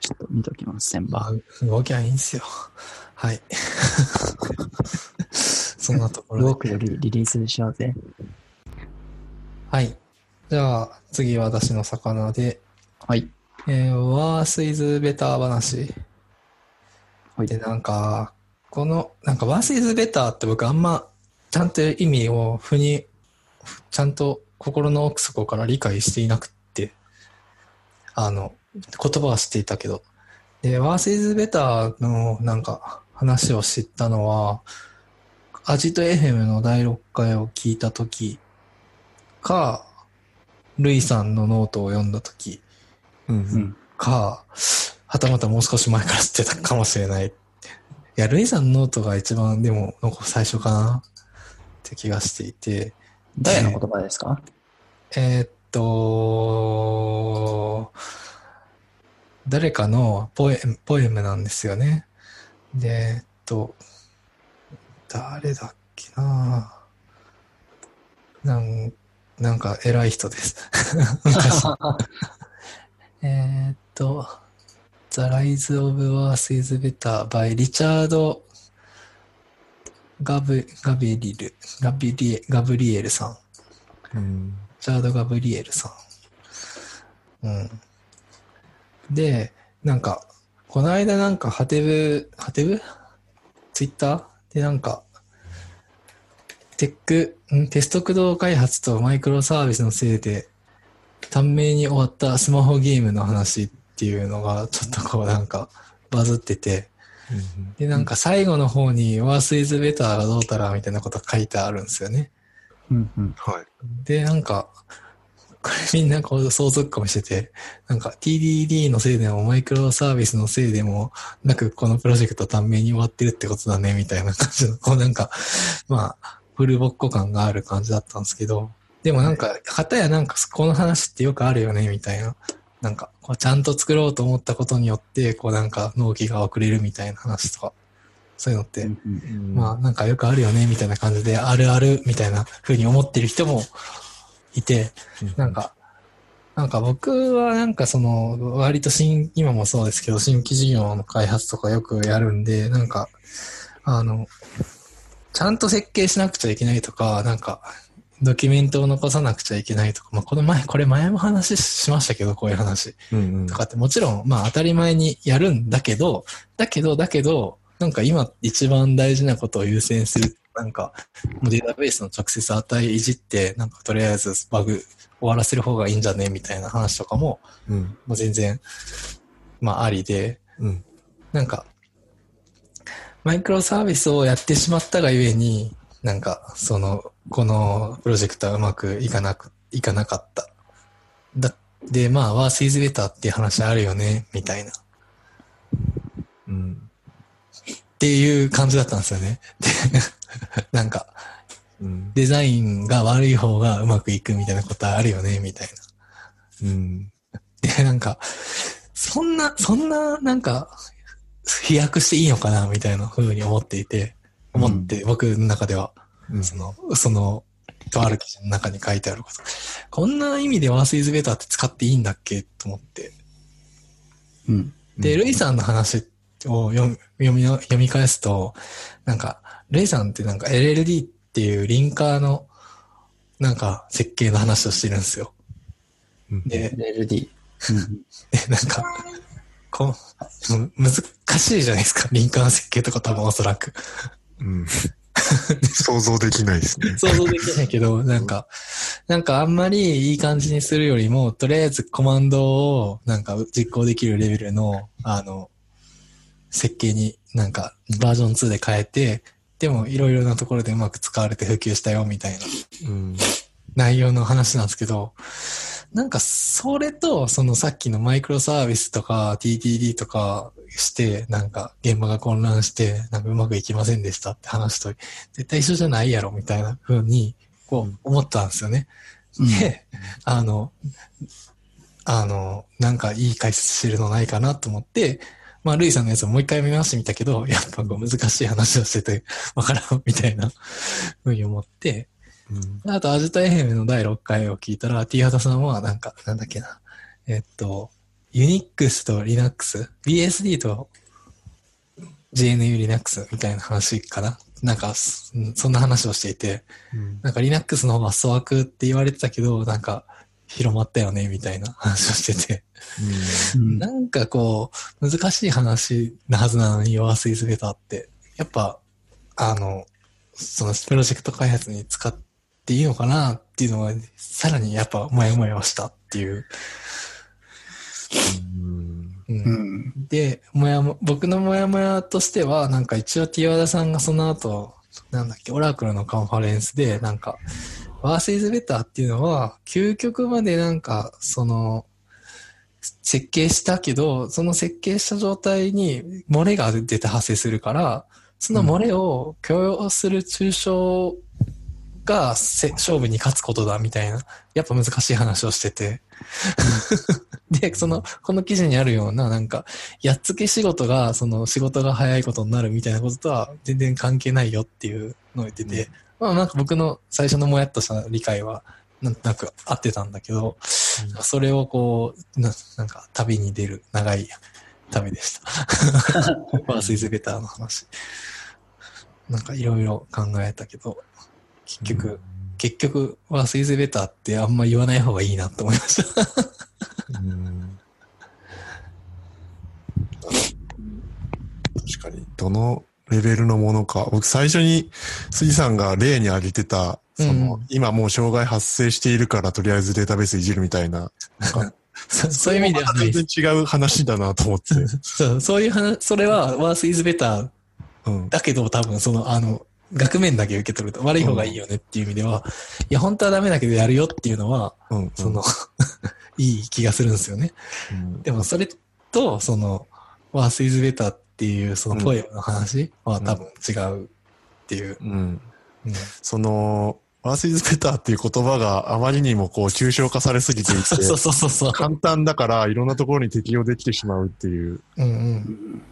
ちょっと見ときます、センバまあ、動きゃいいんすよ。はい。そんなとこー。ろで動。くよりリリースしようぜ。はい。じゃあ、次私の魚で、はい。えー、ワースイズベター話。はいで、なんか、この、なんか、ワースイズベターって僕あんま、ちゃんと意味を腑に、ちゃんと心の奥底から理解していなくって、あの、言葉は知っていたけど。で、ワースイズベターのなんか話を知ったのは、アジト FM の第6回を聞いたときか、ルイさんのノートを読んだときうんう。うんん。か、はたまたもう少し前から知ってたかもしれない。いや、ルイさんのノートが一番でも、最初かなって気がしていて、誰の言葉ですか？えーっと、誰かのポエムポエムなんですよね。で、えっと、誰だっけななんなんか偉い人です。昔。えーっと、The Rise of Earth is Better by リチャード・ガブ、ガビリル、ガビリエ、ガブリエルさん。うん。リチャード・ガブリエルさん。うん。で、なんか、この間なんか、ハテブ、ハテブ？ツイッターでなんか、テック、んテスト駆動開発とマイクロサービスのせいで、短命に終わったスマホゲームの話っていうのが、ちょっとこうなんか、バズってて、で、なんか最後の方に、ワースイズベターがどうたらみたいなこと書いてあるんですよね。うんうん。はい。で、なんか、これみんなこう想像かもしてて、なんか TDD のせいでもマイクロサービスのせいでもなくこのプロジェクト短命に終わってるってことだね、みたいな感じの、こうなんか、まあ、フルボッコ感がある感じだったんですけど、でもなんか、方やなんかこの話ってよくあるよね、みたいな。なんか、こうちゃんと作ろうと思ったことによって、こうなんか納期が遅れるみたいな話とか、そういうのって、うんうんまあなんかよくあるよねみたいな感じで、あるあるみたいな風に思ってる人もいて、なんか、なんか僕はなんかその、割と新、今もそうですけど、新規事業の開発とかよくやるんで、なんか、あの、ちゃんと設計しなくちゃいけないとか、なんか、ドキュメントを残さなくちゃいけないとか、まあこの前、これ前も話しましたけど、こういう話。うんうんとかってもちろん、まあ当たり前にやるんだけど、だけど、だけど、なんか今一番大事なことを優先する。なんか、もうデータベースの直接値いじって、なんかとりあえずバグ終わらせる方がいいんじゃねみたいな話とかも、うんもう全然、まあありで、うんなんか、マイクロサービスをやってしまったがゆえに、なんか、その、このプロジェクトはうまくいかなく、いかなかった。だ、で、まあ、ワースイズベターっていう話あるよね、みたいな。っうんていう感じだったんですよね。で、なんか、うんデザインが悪い方がうまくいくみたいなことあるよね、みたいうんな。で、なんか、そんな、そんな、なんか、飛躍していいのかな、みたいな風に思っていて、思って、僕の中では。うんその、その、とある記事の中に書いてあること。こんな意味でワースイズベターって使っていいんだっけ？と思って。うん。で、ルイさんの話を読み読みの読み返すと、なんか、ルイさんってなんか LLD っていうリンカーの、なんか設計の話をしてるんですよ。うんで、LD。うん。でなんか、こう、む難しいじゃないですか。リンカーの設計とか多分おそらく。うん 想像できないですね。想像できないけど、なんか、なんかあんまりいい感じにするよりも、とりあえずコマンドをなんか実行できるレベルの、あの、設計になんかバージョン2で変えて、でもいろいろなところでうまく使われて普及したよみたいなうん内容の話なんですけど、なんかそれと、そのさっきのマイクロサービスとか TTD とかして、なんか現場が混乱して、なんかうまくいきませんでしたって話と絶対一緒じゃないやろみたいな風に、こう思ったんですよね。うんで、あの、あの、なんかいい解説してるのないかなと思って、まあ、ルイさんのやつをもう一回見直してみたけど、やっぱこう難しい話をしてて、わからんみたいなふうに思って、うんあと、アジタ FM の第6回を聞いたら、T ハタさんは、なんか、なんだっけな。えっと、Unix と Linux、BSD と GNU Linux みたいな話かな？なんか、そそんな話をしていて、うんなんか Linux の方が粗悪って言われてたけど、なんか、広まったよね、みたいな話をしてて。うん なんかこう、難しい話なはずなのに、弱スイズベターって、やっぱ、あの、そのプロジェクト開発に使っていいのかなっていうのは、さらにやっぱ、もやもやしたっていう。うん。で、もやも、僕のもやもやとしては、なんか一応ティワダさんがその後、なんだっけ、オラクルのカンファレンスで、なんか、ワースイズベターっていうのは、究極までなんか、その、設計したけど、その設計した状態に漏れが出て発生するから、その漏れを許容する抽象がせ勝負に勝つことだみたいな、やっぱ難しい話をしてて。で、その、この記事にあるような、なんか、やっつけ仕事が、その仕事が早いことになるみたいなこととは全然関係ないよっていうのを言ってて、まあなんか僕の最初のもやっとした理解は、なんとなく合ってたんだけど、それをこう、ななんか旅に出る長い旅でした。ワースイズベターの話。なんかいろいろ考えたけど、結局、結局、ワースイズベターってあんま言わない方がいいなと思いました。うん確かに、どのレベルのものか。僕最初に杉さんが例に挙げてた、その、うん今もう障害発生しているからとりあえずデータベースいじるみたいな、そそういう意味では。全然違う話だなと思って。そうそういう話、それはワースイズベターうん。だけど多分その、あの、額面だけ受け取ると悪い方がいいよねっていう意味では、いや、本当はダメだけどやるよっていうのは、うん。その、いい気がするんですよね。うん、でもそれと、その、ワースイズベターっていうそのポエムの話は多分違うっていう。うん。うんその、ワースイズベターっていう言葉があまりにもこう抽象化されすぎていて、そうそうそうそう。簡単だからいろんなところに適用できてしまうっていううんうん。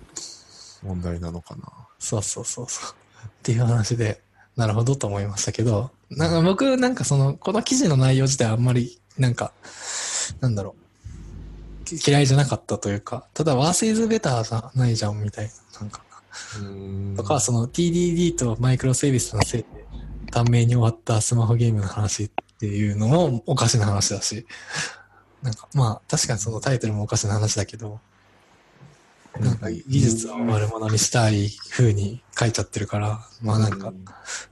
問題なのかな。そうそうそうそう。っていう話で、なるほどと思いましたけど、なんか僕なんかその、この記事の内容自体あんまり、なんか、なんだろう、き嫌いじゃなかったというか、ただ、ワースイズベターじゃないじゃん、みたいな。なんか、うんとか、その TDD とマイクロセービスのせいで、短命に終わったスマホゲームの話っていうのもおかしな話だし、なんか、まあ、確かにそのタイトルもおかしな話だけど、なんか技術を悪者にしたい風に書いちゃってるから、まあなんか、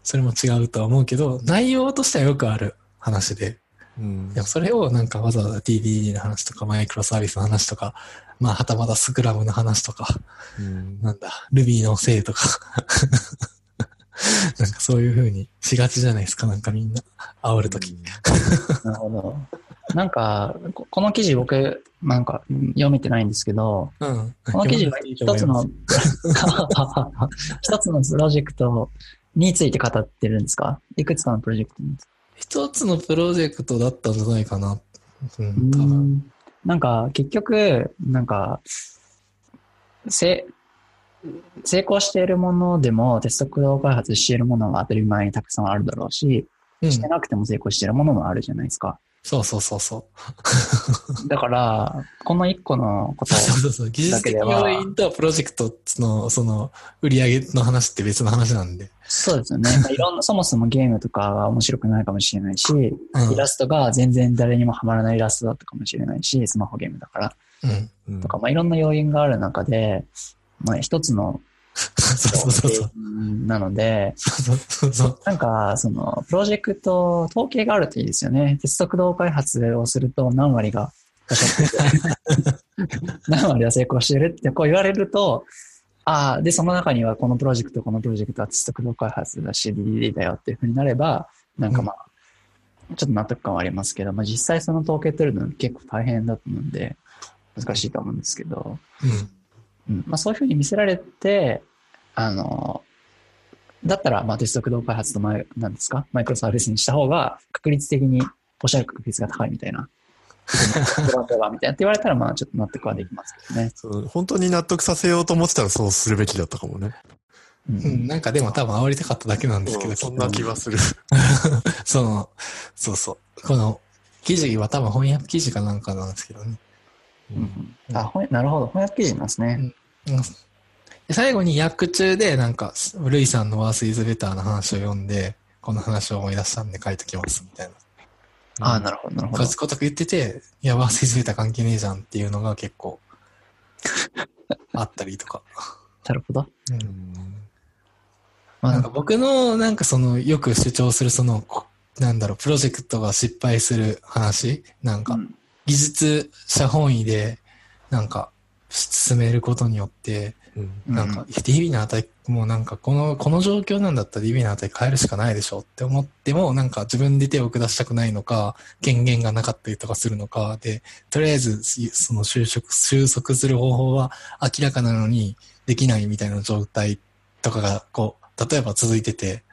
それも違うとは思うけど、内容としてはよくある話で、うん。でもそれをなんかわざわざ TDD の話とかマイクロサービスの話とか、まあはたまたスクラムの話とか、うん。なんだ、Ruby のせいとか、なんかそういう風にしがちじゃないですか、なんかみんな、煽るとき。なるほど。なんか、ここの記事僕、なんか読めてないんですけど、うん。この記事は一つの、一つのプロジェクトについて語ってるんですか？いくつかのプロジェクトに。一つのプロジェクトだったんじゃないかな。うん、なんか、結局、なんか、せ、成功しているものでもテスト駆動開発しているものは当たり前にたくさんあるだろうし、うんしてなくても成功しているものもあるじゃないですか。そうそうそうそう。だから、この一個のことをそうそうそう。技術的要因とプロジェクトの、その、売り上げの話って別の話なんで。そうですよね。まあいろんな、そもそもゲームとかが面白くないかもしれないし、うんイラストが全然誰にもハマらないイラストだったかもしれないし、スマホゲームだから。うん。うんとか、まあいろんな要因がある中で、まあ一つのそうそうそうなので。なんか、その、プロジェクト、統計があるといいですよね。テスト駆動開発をすると何割が、何割は成功してるってこう言われると、ああ、で、その中にはこのプロジェクト、このプロジェクトはテスト駆動開発だし、DDD だよっていうふうになれば、なんかまあ、ちょっと納得感はありますけど、まあ実際その統計取るの結構大変だと思うんで、難しいと思うんですけど、うん。うんまあ、そういうふうに見せられて、あの、だったら、まあ、テスト駆動開発とマイ、なんですか、マイクロサービスにした方が、確率的に、おしゃれ確率が高いみたいな。ブランドがみたいなって言われたら、まあ、ちょっと納得はできますけどね。そう本当に納得させようと思ってたらそうするべきだったかもね。うんうん、なんかでも多分煽りたかっただけなんですけど、そんな気はする。その、そうそう。この記事は多分翻訳記事かなんかなんですけどね。うんあ、ほんなるほど。翻訳記事なんですね。うんで最後に訳中でなんか、ルイさんのワースイズベターの話を読んで、この話を思い出したんで書いときますみたいな。ああ、なるほど、なるほど。こと言ってて、いや、ワースイズベター関係ねえじゃんっていうのが結構、あったりとか。なるほど。うんうんまあ、なんか僕のなんかそのよく主張するその、こなんだろう、プロジェクトが失敗する話なんかうん技術者本位でなんか進めることによって、うん。なんか DB の値、もうなんかこの、この状況なんだったら DB の値変えるしかないでしょって思っても、なんか自分で手を下したくないのか、権限がなかったりとかするのかで、とりあえずその収束、収束する方法は明らかなのにできないみたいな状態とかが、こう、例えば続いてて、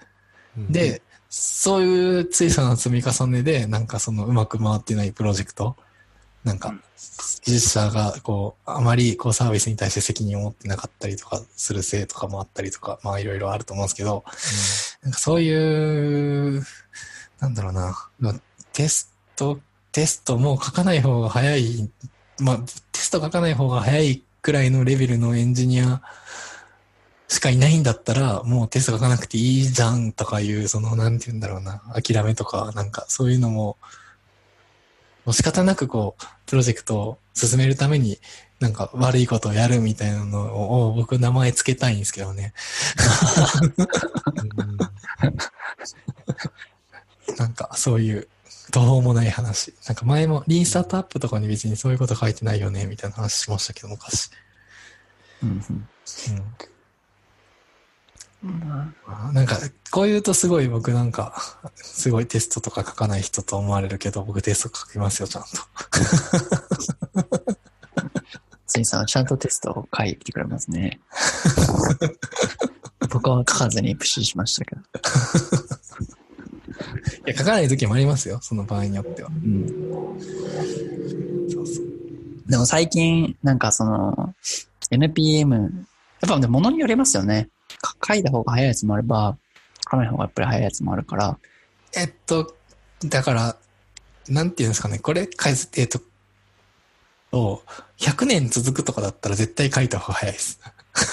で、そういう小さな積み重ねで、なんかそのうまく回ってないプロジェクト、なんかうん、技術者がこう、あまりこうサービスに対して責任を持ってなかったりとかするせいとかもあったりとか、まあいろいろあると思うんですけど、なんかそういう、なんだろうな、まあテスト、テストも書かない方が早い、まあテスト書かない方が早いくらいのレベルのエンジニアしかいないんだったら、もうテスト書かなくていいじゃんとかいう、その、なんて言うんだろうな、諦めとか、なんかそういうのも、もう仕方なくこう、プロジェクトを進めるために、なんか悪いことをやるみたいなのを僕名前つけたいんですけどね。なんかそういう途方もない話。なんか前もリーンスタートアップとかに別にそういうこと書いてないよねみたいな話しましたけど昔。うんうんなんか、こう言うとすごい僕なんか、すごいテストとか書かない人と思われるけど、僕テスト書きますよ、ちゃんと。あ、ついさんはちゃんとテストを書いてくれますね。僕は書かずにプッシュしましたけど。いや、書かない時もありますよ、その場合によっては。うんそうそう。でも最近、なんかその、NPM、やっぱでも物によりますよね。か書いた方が早いやつもあれば、書かない方がやっぱり早いやつもあるから。えっと、だから、なんていうんですかね、これ、えっと、を100年続くとかだったら絶対書いた方が早いです。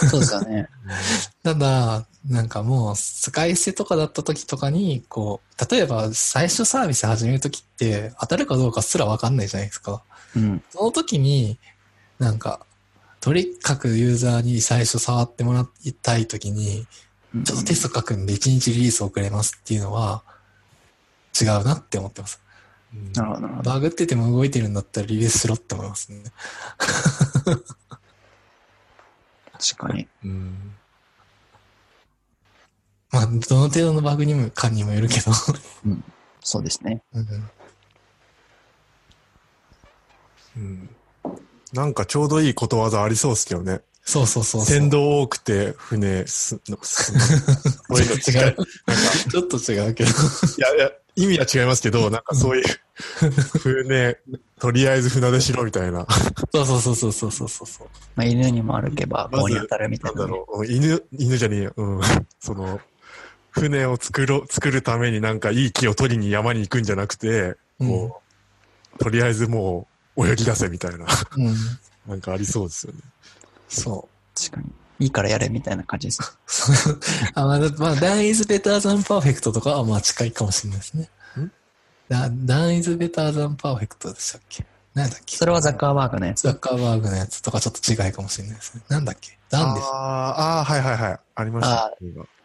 そうですよね。ただ、なんかもう、使い捨てとかだった時とかに、こう、例えば最初サービス始める時って当たるかどうかすらわかんないじゃないですか。うん。その時に、なんか、とにかくユーザーに最初触ってもらいたい時に、ちょっとテスト書くんで1日リリース遅れますっていうのは、違うなって思ってます。うんなるほど、なるほど。バグってても動いてるんだったらリリースしろって思いますね。確かに。うん。まあ、どの程度のバグにも、かにもよるけど。そうですね。うんうん。なんかちょうどいいことわざありそうっすけどね。そうそうそうそう。船頭多くて船す、のすそういうの違う。違う。ちょっと違うけど。いやいや、意味は違いますけど、なんかそういう、船、とりあえず船出しろみたいな。そうそうそうそうそうそうそう。まあ、犬にも歩けば棒に当たるみたないんだなね。ろう。犬、犬じゃねえよ。うん。その、船を作ろ、作るためになんかいい木を取りに山に行くんじゃなくて、こう、とりあえずもう泳ぎ出せみたいな、うん。なんかありそうですよね。そ確かに。いいからやれみたいな感じです。う。あ、まあ、だまあ、ダンイズベターザンパーフェクトとかはまあ近いかもしれないですね。ん？ダダンイズベターザンパーフェクトでしたっけ？なんだっけ？それはザッカーバーグのやつ。ザッカーバーグのやつとかちょっと違いかもしれないですね。なんだっけ？ダンです。ああ、ああ、はいはいはい。ありました。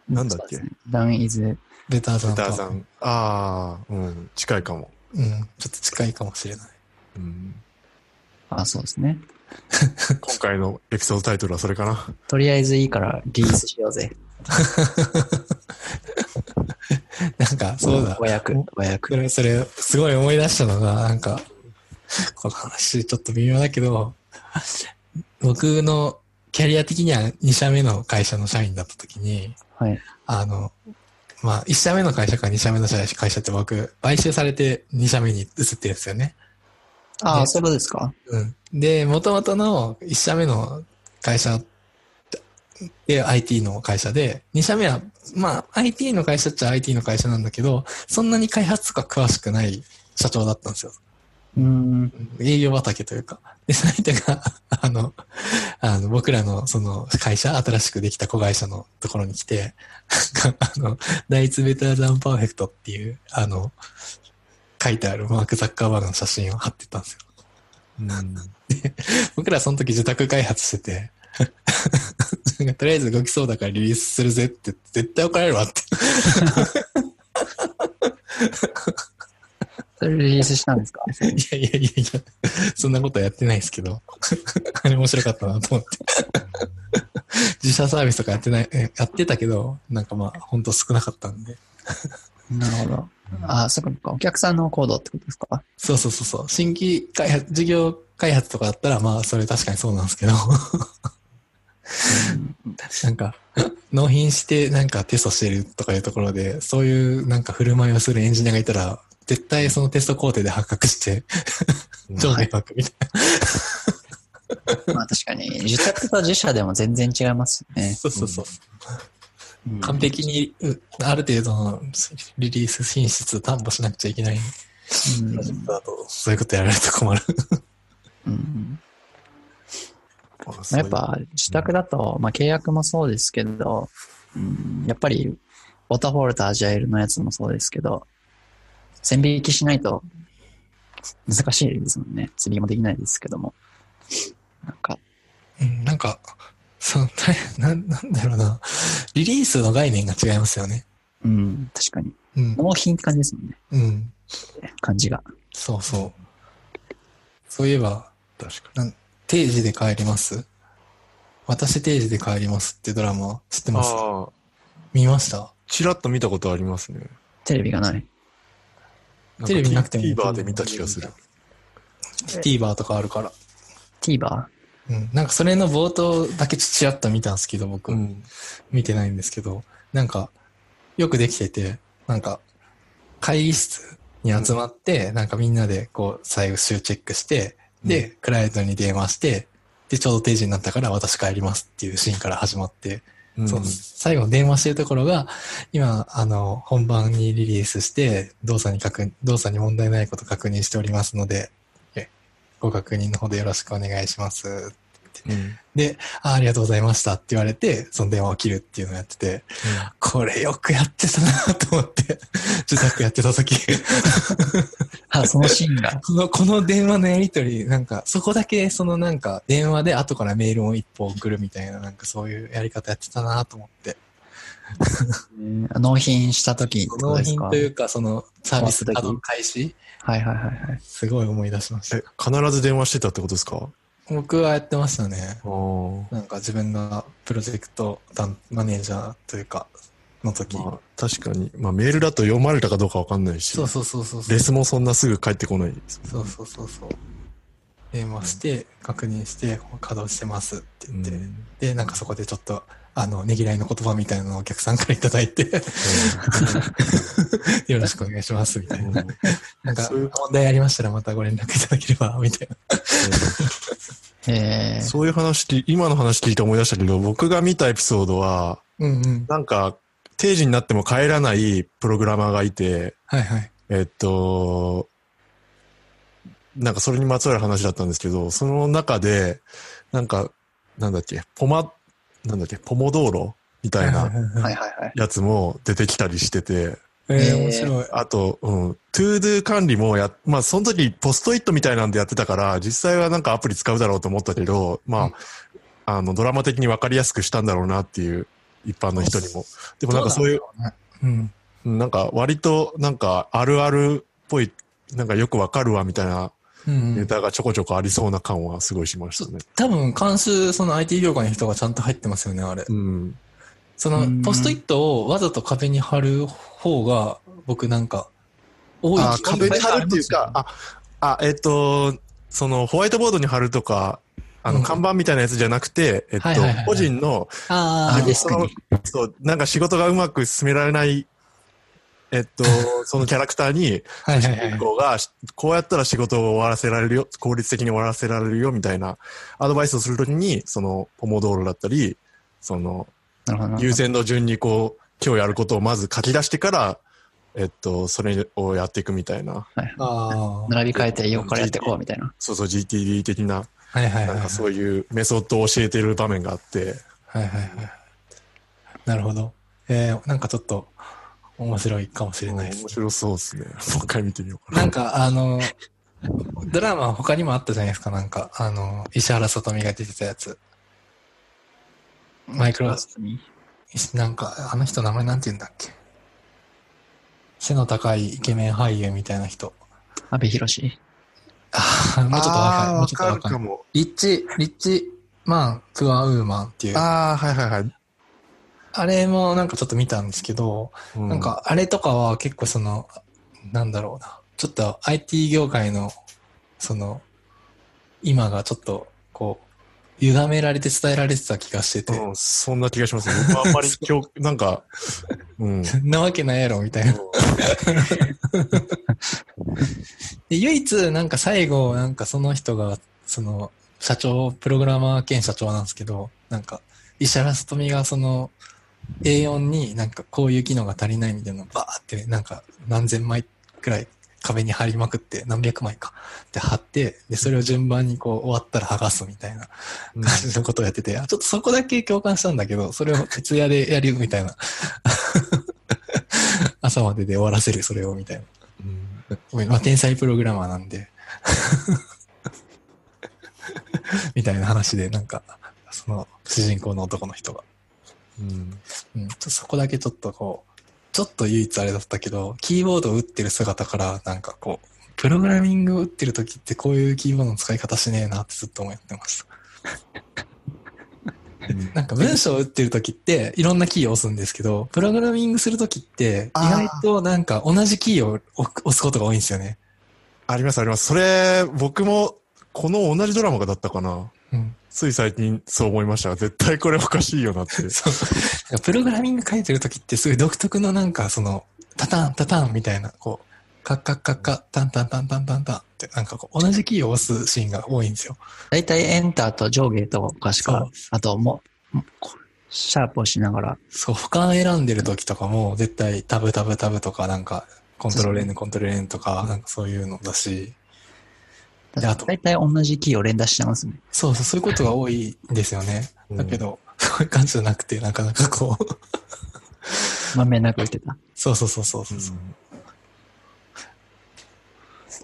なんだっけ？ダンイズ、ベターザンパーターさん。ああ、うん。近いかも。うん。ちょっと近いかもしれない。うん。あ、そうですね。今回のエピソードタイトルはそれかな。とりあえずいいからリリースしようぜ。なんか、そうだ。和訳、和訳。それ、それ、すごい思い出したのが、なんか、この話ちょっと微妙だけど、僕のキャリア的には2社目の会社の社員だった時に、はい。あの、まあ、1社目の会社から2社目の会社って僕、買収されて2社目に移ってるんですよね。ああ、ねそういうことですか？うん。で、元々の1社目の会社で IT の会社で、2社目は、まあ IT の会社っちゃ IT の会社なんだけど、そんなに開発とか詳しくない社長だったんですよ。うーん。営業畑というか。で、その人が、あの、あの、僕らのその会社、新しくできた子会社のところに来て、あの、ダイツベターザンパーフェクトっていう、あの、書いてあるマーク・ザッカーバーグの写真を貼ってたんですよ。うん。僕らその時自宅開発してて、とりあえず動きそうだからリリースするぜって、絶対怒られるわって。それリリースしたんですか？いやいやいやいや、そんなことやってないですけど、あれ面白かったなと思って。自社サービスとかやってない、えやってたけど、なんかまあ、ほんと少なかったんで。なるほど。ああ、そうか。お客さんのコードってことですか？そうそうそうそう。新規開発、事業開発とかだったら、まあ、それ確かにそうなんですけど。なんか、納品してなんかテストしてるとかいうところで、そういうなんか振る舞いをするエンジニアがいたら、絶対そのテスト工程で発覚して、超迷惑みたいまあ確かに、自宅と自社でも全然違いますよな。ね。そうそうそう。うん完璧に、うある程度のリリース品質担保しなくちゃいけない。うん。プロジェクトだと、そういうことやられると困る。うん。まあやっぱ自宅だと、まあ契約もそうですけど、うん、やっぱり、ウォーターフォールとアジャイルのやつもそうですけど、線引きしないと難しいですもんね。釣りもできないですけども。なんか、うん、なんか、そう、な、なんだろうな。リリースの概念が違いますよね。うん、確かに。うん。納品って感じですもんね。うん。感じが。そうそう。そういえば、確かなん定時で帰ります？私定時で帰りますってドラマ知ってに。ます？見ました？ちらっと見たことありますね。テレビがない。テレビなくても TVer で見た気がする。?TVer とかあるから。TVer? うん。なんかそれの冒頭だけちらっと見たんですけど、僕。うん。見てないんですけど、なんか、よくできてて、なんか、会議室に集まって、なんかみんなでこう、最終チェックして、で、クライアントに電話して、で、ちょうど定時になったから私帰りますっていうシーンから始まって、うんそう、最後電話してるところが、今、あの、本番にリリースして、動作に確認、動作に問題ないこと確認しておりますので、えご確認のほどよろしくお願いします。うん。で、あありがとうございましたって言われて、その電話を切るっていうのをやってて、これよくやってたなと思って、自宅やってた時。あ、そのシーンが。この、この電話のやりとり、なんか、そこだけ、そのなんか、電話で後からメールを一本送るみたいな、なんかそういうやり方やってたなと思って。納品した時納品というか、そのサービス終わった時稼働開始はいはいはいはい。すごい思い出しましたえ。、必ず電話してたってことですか？僕はやってましたね。なんか自分がプロジェクト担マネージャーというか、の時。まあ、確かに。まあ、メールだと読まれたかどうかわかんないし。そうそうそうそうそう。レスもそんなすぐ返ってこないです。そうそうそうそう。電話して、確認して、稼働してますって言って、うんで、なんかそこでちょっと、あの、ねぎらいの言葉みたいなのをお客さんからいただいて、よろしくお願いします、みたいな。なんか、そういう問題ありましたらまたご連絡いただければ、みたいな。えー、そういう話今の話聞いて思い出したけど、僕が見たエピソードは、うんうん。なんか、定時になっても帰らないプログラマーがいて、はいはい。えっと、なんかそれにまつわる話だったんですけど、その中で、なんか、なんだっけ、ポマ、なんだっけ、ポモ道路みたいな。やつも出てきたりしてて、えー、面白い。あと、うん、 ToDo 管理もや、まあその時ポストイットみたいなんでやってたから、実際はなんかアプリ使うだろうと思ったけど、まあ、うんあの、ドラマ的にわかりやすくしたんだろうなっていう、一般の人にも。でもなんかそういう、うん。うんなんか割となんかあるあるっぽい、なんかよくわかるわみたいな。ネタがちょこちょこありそうな感はすごいしましたね。多分、監修、その IT 業界の人がちゃんと入ってますよね、あれ。うん。そのうん、ポストイットをわざと壁に貼る方が、僕なんか、多いあ気が壁に貼るっていうか、あ、あ、えっ、と、そのホワイトボードに貼るとか、あの、うん看板みたいなやつじゃなくて、えっと個人の、ああ。そう、なんか仕事がうまく進められない、えっと、そのキャラクターに、主人。公が、こうやったら仕事を終わらせられるよ、効率的に終わらせられるよ、みたいなアドバイスをするときに、その、ポモドーロだったり、その、なるほどな。優先の順にこう、今日やることをまず書き出してから、えっと、それをやっていくみたいな、はい。並び替えて横からやっていこうみたいな。そうそう GTD 的な、はいはいはい。なんかそういうメソッドを教えてる場面があって、はいはいはい。なるほど。えー、なんかちょっと、面白いかもしれないです面。白そうですね。もう一回見てみようかな。なんか、あの、ドラマ他にもあったじゃないですか、なんか、あの、石原さとみが出てたやつ。マイクロ、なんか、あの人名前なんて言うんだっけ？背の高いイケメン俳優みたいな人。阿部寛ああ、もうちょっとわかる。もうちょっとわかる。るかも。リッチ、リッチマン、プアウーマンっていう。あああ、はいはいはい。れもなんかちょっと見たんですけど、うなん、か、あれとかは結構その、なんだろうな。ちょっと IT 業界の、その、今がちょっと、こう、歪められて伝えられてた気がしてて、うん、そんな気がしますね。僕はあんまり今日、なんか、うん なわけないやろ、みたいな。で、唯一、なんか最後、なんかその人が、その、社長、プログラマー兼社長なんですけど、なんか、石原さとみがその、A4 になんかこういう機能が足りないみたいなのをバーって、なんか何千枚くらい壁に貼りまくって、何百枚か。で、貼って、で、それを順番にこう終わったら剥がすみたいなうん感じのことをやってて、あちょっとそこだけ共感したんだけど、それを徹夜でやるみたいな。朝までで終わらせる、それをみたいな。うん、まあ、天才プログラマーなんで。みたいな話で、なんか、その主人公の男の人が。うんそこだけちょっとこう、ちょっと唯一あれだったけど、キーボードを打ってる姿から、なんかこう、プログラミングを打ってる時ってこういうキーボードの使い方しねえなってずっと思ってました。なんか文章を打ってる時っていろんなキーを押すんですけど、プログラミングする時って意外となんか同じキーを押押すことが多いんですよね。ありますあります。それ、僕も、この同じドラマがだったかな。うん。つい最近そう思いました。絶対これおかしいよなって。そう。プログラミング書いてる時ってすごい独特のなんかその、タタン、タタンみたいな、こう、カッカッカッカ、タンタンタンタンタンタンって、なんかこう、同じキーを押すシーンが多いんですよ。大体エンターと上下とかしかあともう、シャープをしながら、そう、俯瞰選んでる時とかも、絶対タブタブタブとか、なんか、コントロール N、コントロール N とか、なんかそういうのだし、であと大体同じキーを連打しちゃいますね。そうそう、そういうことが多いんですよね。うんだけど、そういう感じじゃなくて、なかなかこう、まんべんなく打ってた。そうそうそうそうそう。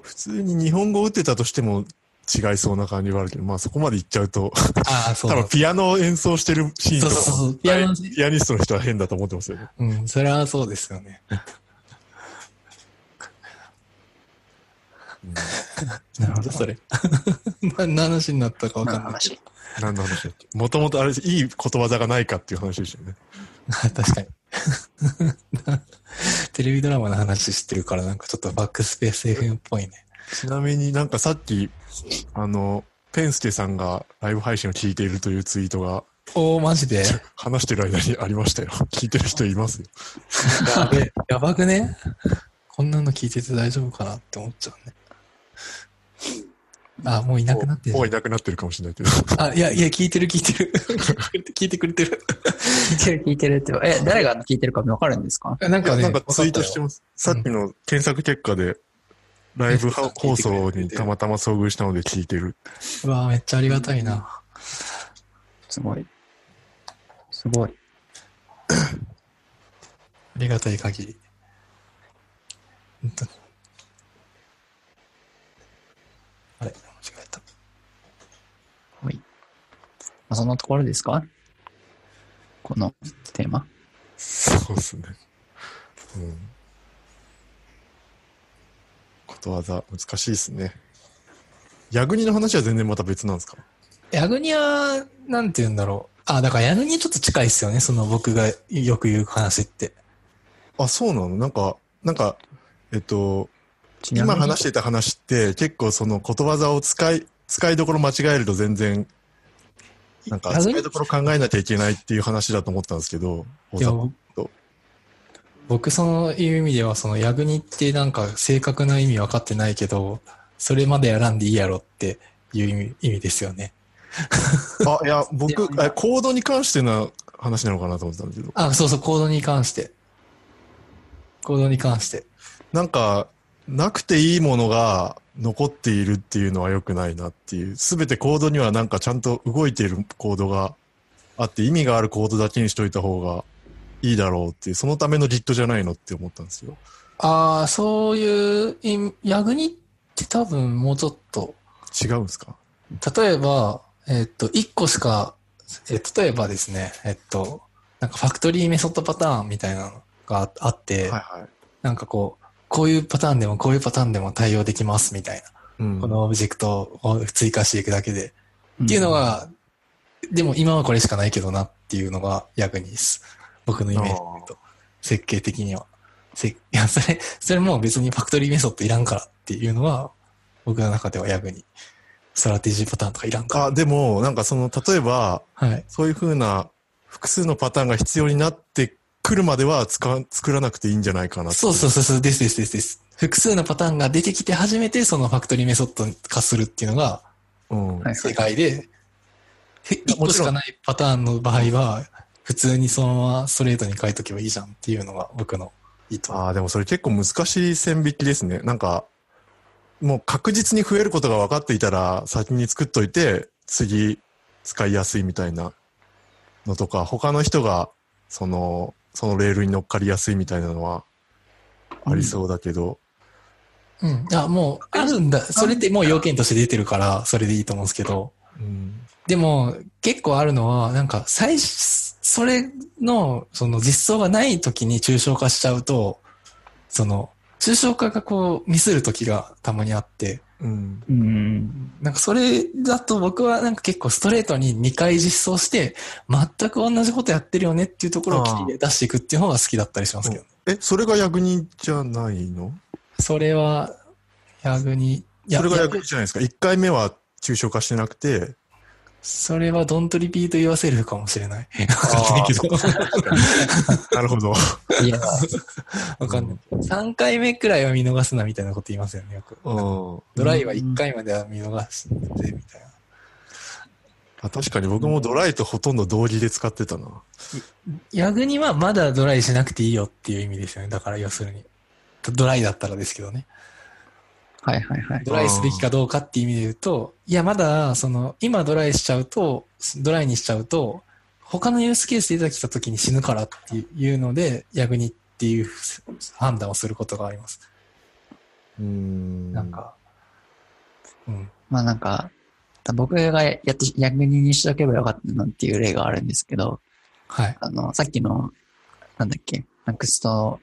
普通に日本語打ってたとしても違いそうな感じはあるけど、まあそこまで行っちゃうと、ああ、そうだ多分ピアノを演奏してるシーンとかそうそうそうそうピアノピアニストの人は変だと思ってますよね。うん、それはそうですよね。なんだそれ。な何の話になったかわかんない。話？何の話だっけ？もともとあれ、いいことわざがないかっていう話でしたよね。確かに。テレビドラマの話してるからなんかちょっとバックスペース FM っぽいね。ちなみになんかさっき、あの、ペンスケさんがライブ配信を聞いているというツイートがおー、マジで？話してる間にありましたよ。聞いてる人いますよ。やべえ、やばくね？こんなの聞いてて大丈夫かなって思っちゃうね。あ、もういなくなってるもういなくなってるかもしれないけど。あ、いや、いや、聞いてる聞いてる。聞いてくれてる。聞いてる聞いてるって。え、誰が聞いてるかわかるんですか？なんかね、なんかツイートしてまます。さっきの検索結果で、ライブ は放送にたまたま遭遇したので聞いてる。す。うわめっちゃありがたいな。すごい。すごい。ありがたい限り。本当にあれ間違えた。はい。まあ、そんなところですか？このテーマ。そうですね。うん。ことわざ、難しいですね。ヤグニの話は全然また別なんですか？ヤグニは、なんて言うんだろう。あ、だからヤグニちょっと近いっすよね。その僕がよく言う話って。あ、そうなの？なんか、なんか、えっと、今話してた話って結構そのことわざを使い、使いどころ間違えると全然、なんかヤグニ使いどころ考えなきゃいけないっていう話だと思ったんですけど、僕そのいう意味では、そのヤグニってなんか正確な意味分かってないけど、それまでやらんでいいやろっていう意味意味ですよね。あ、いや、僕、えコードに関しての話なのかなと思ってたんですけど、あ、そうそう、コードに関して。コードに関して。なんか、なくていいものが残っているっていうのは良くないなっていう。すべてコードにはなんかちゃんと動いているコードがあって意味があるコードだけにしといた方がいいだろうっていう、そのための Git じゃないのって思ったんですよ。ああ、そういうヤグニって多分もうちょっと、違うんですか？例えば、えっと、1個しか、え例えばですね、えっと、なんかファクトリーメソッドパターンみたいなのがあって、はいはい。なんかこう、こういうパターンでもこういうパターンでも対応できますみたいな。うんこのオブジェクトを追加していくだけで。っていうのが、でも今はこれしかないけどなっていうのが役にです。僕のイメージで言うと。設計的には。せいや、それ、それも別にファクトリーメソッドいらんからっていうのは、僕の中では役に。ストラテジーパターンとかいらんから。あ、でも、なんかその、例えば、はい。そういう風な複数のパターンが必要になってくるまでは作らなくていいんじゃないかなそうそうそうそう、ですですですです。複数のパターンが出てきて初めてそのファクトリーメソッド化するっていうのがうん。はい正解で、1個しかないパターンの場合は、普通にそのままストレートに書いとけばいいじゃんっていうのが僕の意図。ああ、でもそれ結構難しい線引きですね。なんか、もう確実に増えることが分かっていたら、先に作っといて、次使いやすいみたいなのとか、他の人が、その、そのレールに乗っかりやすいみたいなのは、ありそうだけど、うん。あ、もう、あるんだ。それってもう要件として出てるから、それでいいと思うんですけど。うん。でも、結構あるのは、なんか、最初、それの、その実装がない時に抽象化しちゃうと、その、抽象化がこう、ミスる時がたまにあって、うん。うん。なんかそれだと僕はなんか結構ストレートに2回実装して、全く同じことやってるよねっていうところを切りで出していくっていう方が好きだったりしますけど、え、それが役人じゃないの？それは、ヤグに、いやそれが役人じゃないですか？1回目は抽象化してなくて、それはドントリピート言わせるかもしれない。なるほど。いや、わかんない。3回目くらいは見逃すなみたいなこと言いますよね、よく。うん。ドライは1回までは見逃して、みたいな。あ確かに僕もドライとほとんど同義で使ってたな。ヤグにはまだドライしなくていいよっていう意味ですよね。だから要するに。ドライだったらですけどね。はいはいはい。ドライすべきかどうかっていう意味で言うと、いや、まだ、その、今ドライしちゃうと、ドライにしちゃうと、他のユースケース出てきた時に死ぬからっていうので、逆にっていう判断をすることがあります。うーん。なんか、うん。まあなんか、僕がやって、逆ににしとけばよかったなっていう例があるんですけど、はい。あの、さっきの、なんだっけ、ナクスト、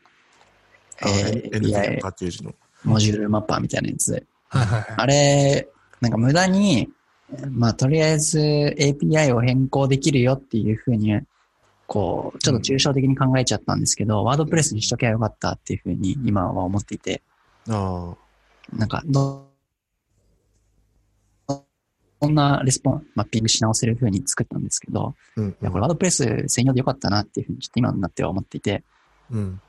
あえー、NPM BI パッケージの。モジュールマッパーみたいなやつ。はいはいはい。あれ、なんか無駄に、まあとりあえず API を変更できるよっていうふうに、こう、ちょっと抽象的に考えちゃったんですけど、ワードプレスにしときゃよかったっていうふうに今は思っていて、あなんか、ど、こんなレスポン、マッピングし直せるふうに作ったんですけど、あ。うん。いや、これワードプレス専用でよかったなっていうふうにちょっと今になっては思っていて、うん。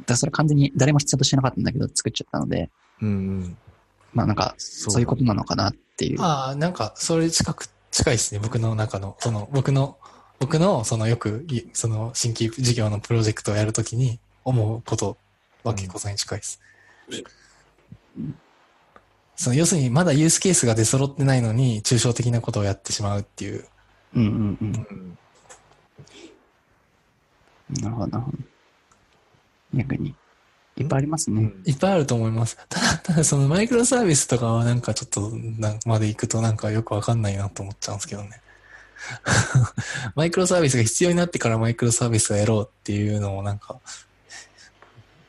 だからそれ完全に誰も必要としてなかったんだけど作っちゃったので、うんうん。まあなんか、そそういうことなのかなっていう。ああ、なんか、それ近く、近いですね。僕の中の、その、僕の、僕の、その、よくい、その、新規事業のプロジェクトをやるときに思うことは結構それに近いです。その、要するに、まだユースケースが出揃ってないのに、抽象的なことをやってしまうっていう。うんうんうん。うんなるほど、なるほど。逆に。いっぱいありますね。いっぱいあると思います。ただ、ただそのマイクロサービスとかはなんかちょっと、なんまで行くとなんかよくわかんないなと思っちゃうんですけどね。マイクロサービスが必要になってからマイクロサービスをやろうっていうのもなんか、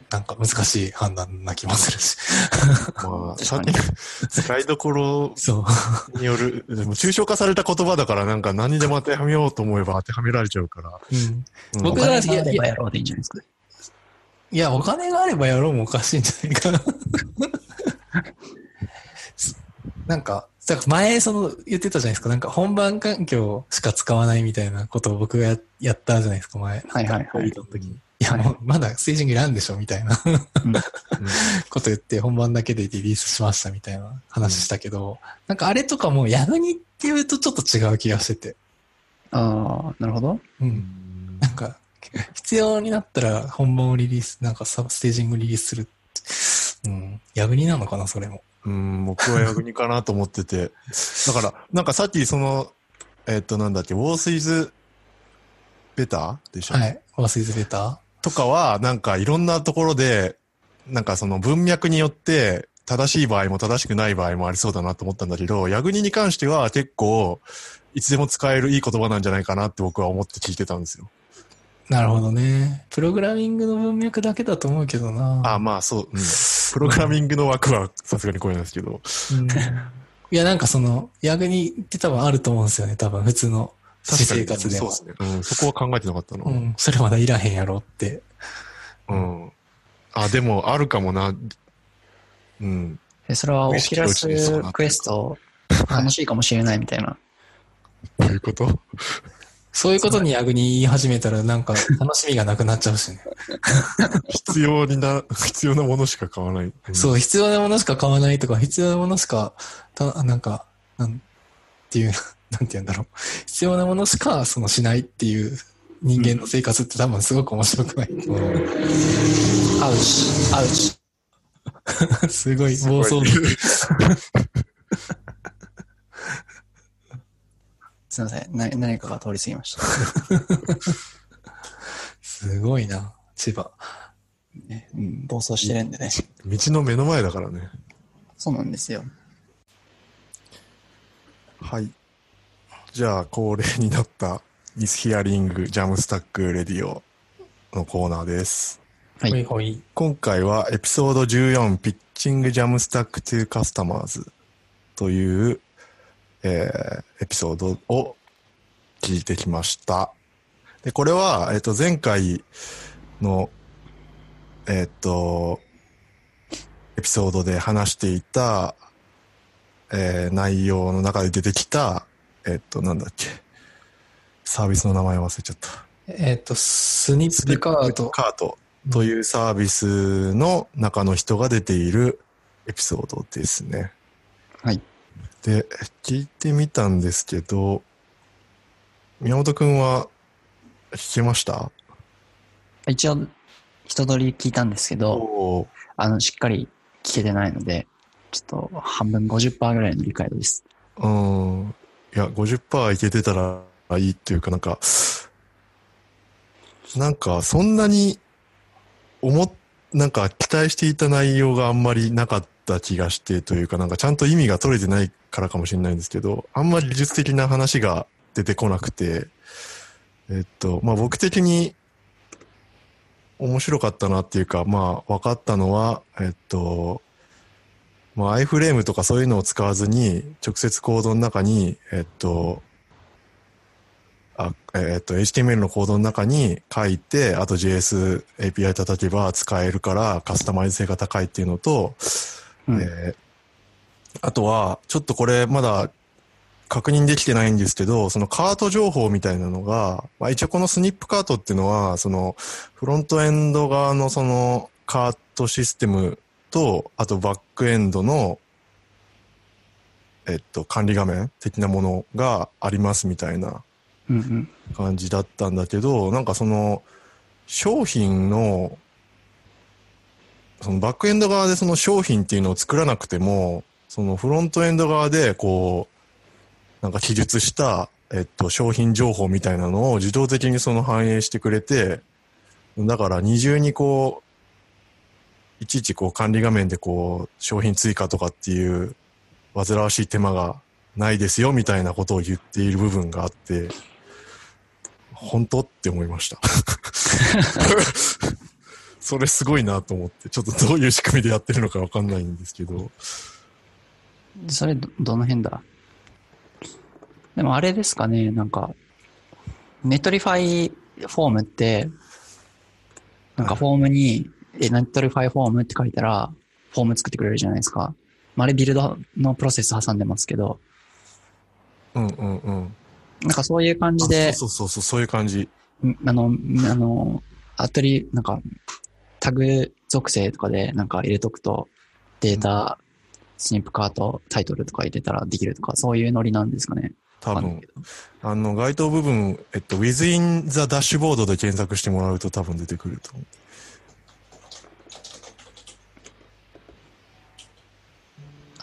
なんか難しい判断な気もするし。まあ、確かに使いどころそう。による、でも抽象化された言葉だからなんか何にでも当てはめようと思えば当てはめられちゃうから。うん、うん僕がお金があればやろうでいいんじゃないですか。いや、お金があればやろうもおかしいんじゃないかな。なんか、前その言ってたじゃないですか。なんか本番環境しか使わないみたいなことを僕がややったじゃないですか、前。はいはいはい。いや、もうまだステージングいらんでしょみたいな こと言って本番だけでリリースしましたみたいな話したけど、なんかあれとかもやぶにって言うとちょっと違う気がしてて。ああ、なるほど。う。うんんなんか、必要になったら本番をリリース、なんかサステージングリリースする。うん。やぶになのかな、それも。うん、僕はヤグニかなと思ってて。だから、なんかさっきその、えっとなんだっけ、ウォースイズベターでしょ？はい。ワースイズベターとかは、なんかいろんなところで、なんかその文脈によって、正しい場合も正しくない場合もありそうだなと思ったんだけど、ヤグニに関しては結構、いつでも使えるいい言葉なんじゃないかなって僕は思って聞いてたんですよ。なるほどね。プログラミングの文脈だけだと思うけどな。あまあそう、うん。プログラミングの枠はさすがにこうなんですけど。うんいや、なんかその、逆にって多分あると思うんですよね。多分普通の私生活でも。そうですね。うん、そこは考えてなかったな。うん。それまだいらへんやろって。うん。あ、でも、あるかもな。うん。でそれは Oculus Quest 楽しいかもしれないみたいな。どういうこと？そういうことに逆に言い始めたらなんか楽しみがなくなっちゃうしね。必要にな、必要なものしか買わない。うんそう、必要なものしか買わないとか、必要なものしか、たなんか、なんっていう、なんて言うんだろう。必要なものしか、そのしないっていう人間の生活って多分すごく面白くない。アウチ、アウチ。すごい暴走すいません。な何かが通り過ぎました。すごいな、千葉。ねうん、暴走してるんでね。道の目の前だからね。そうなんですよ。はい。じゃあ、恒例になったミスヒアリングジャムスタックレディオのコーナーです。はいほい。今回はエピソード14ピッチングジャムスタック to カスタマーズという、えーエピソードを聞いてきました。で、これは、えっ、と、前回の、えっ、と、エピソードで話していた、えー内容の中で出てきた、えっ、と、なんだっけ。サービスの名前忘れちゃった。えっ、と、スニップカート。カートというサービスの中の人が出ているエピソードですね。はい。で、聞いてみたんですけど、宮本くんは聞けました？一応、一通り聞いたんですけど、あの、しっかり聞けてないので、ちょっと半分50%ぐらいの理解度です。うん。いや、50%いけてたらいいっていうかなんか、なんかそんなに思っ、なんか期待していた内容があんまりなかった気がしてというかなんかちゃんと意味が取れてないからかもしれないんですけど、あんまり技術的な話が出てこなくて、えっと、まあ僕的に面白かったなっていうか、まあ分かったのは、えっと、まあ、iFrame とかそういうのを使わずに、直接コードの中に、えっと、あえっと、HTML のコードの中に書いて、あと JS API 叩けば使えるからカスタマイズ性が高いっていうのと、うんえーあとは、ちょっとこれまだ確認できてないんですけど、そのカート情報みたいなのが、まあ、一応このスニップカートっていうのは、そのフロントエンド側のそのカートシステムと、あとバックエンドの、えっと、管理画面的なものがありますみたいなうんうん。感じだったんだけど、なんかその、商品の、そのバックエンド側でその商品っていうのを作らなくても、そのフロントエンド側でこう、なんか記述した、えっと、商品情報みたいなのを自動的にその反映してくれて、だから二重にこう、いちいちこう管理画面でこう、商品追加とかっていう煩わしい手間がないですよみたいなことを言っている部分があって、本当？って思いました。それすごいなと思って、ちょっとどういう仕組みでやってるのかわかんないんですけど。それど、どの辺だ？でもあれですかね、なんか、 Netlify Form って、なんかフォームに、え、 Netlify Form って書いたら、フォーム作ってくれるじゃないですか。まあ、あれビルドのプロセス挟んでますけど、うんうんうん。なんかそういう感じで、そうそうそう、そういう感じ。んあの、んあの、アトリ、なんか、タグ属性とかでなんか入れとくと、データ、スニップカート、タイトルとか入れたらできるとか、そういうノリなんですかね。多分あの、該当部分、えっと、within the dashboard で検索してもらうと多分出てくると思う。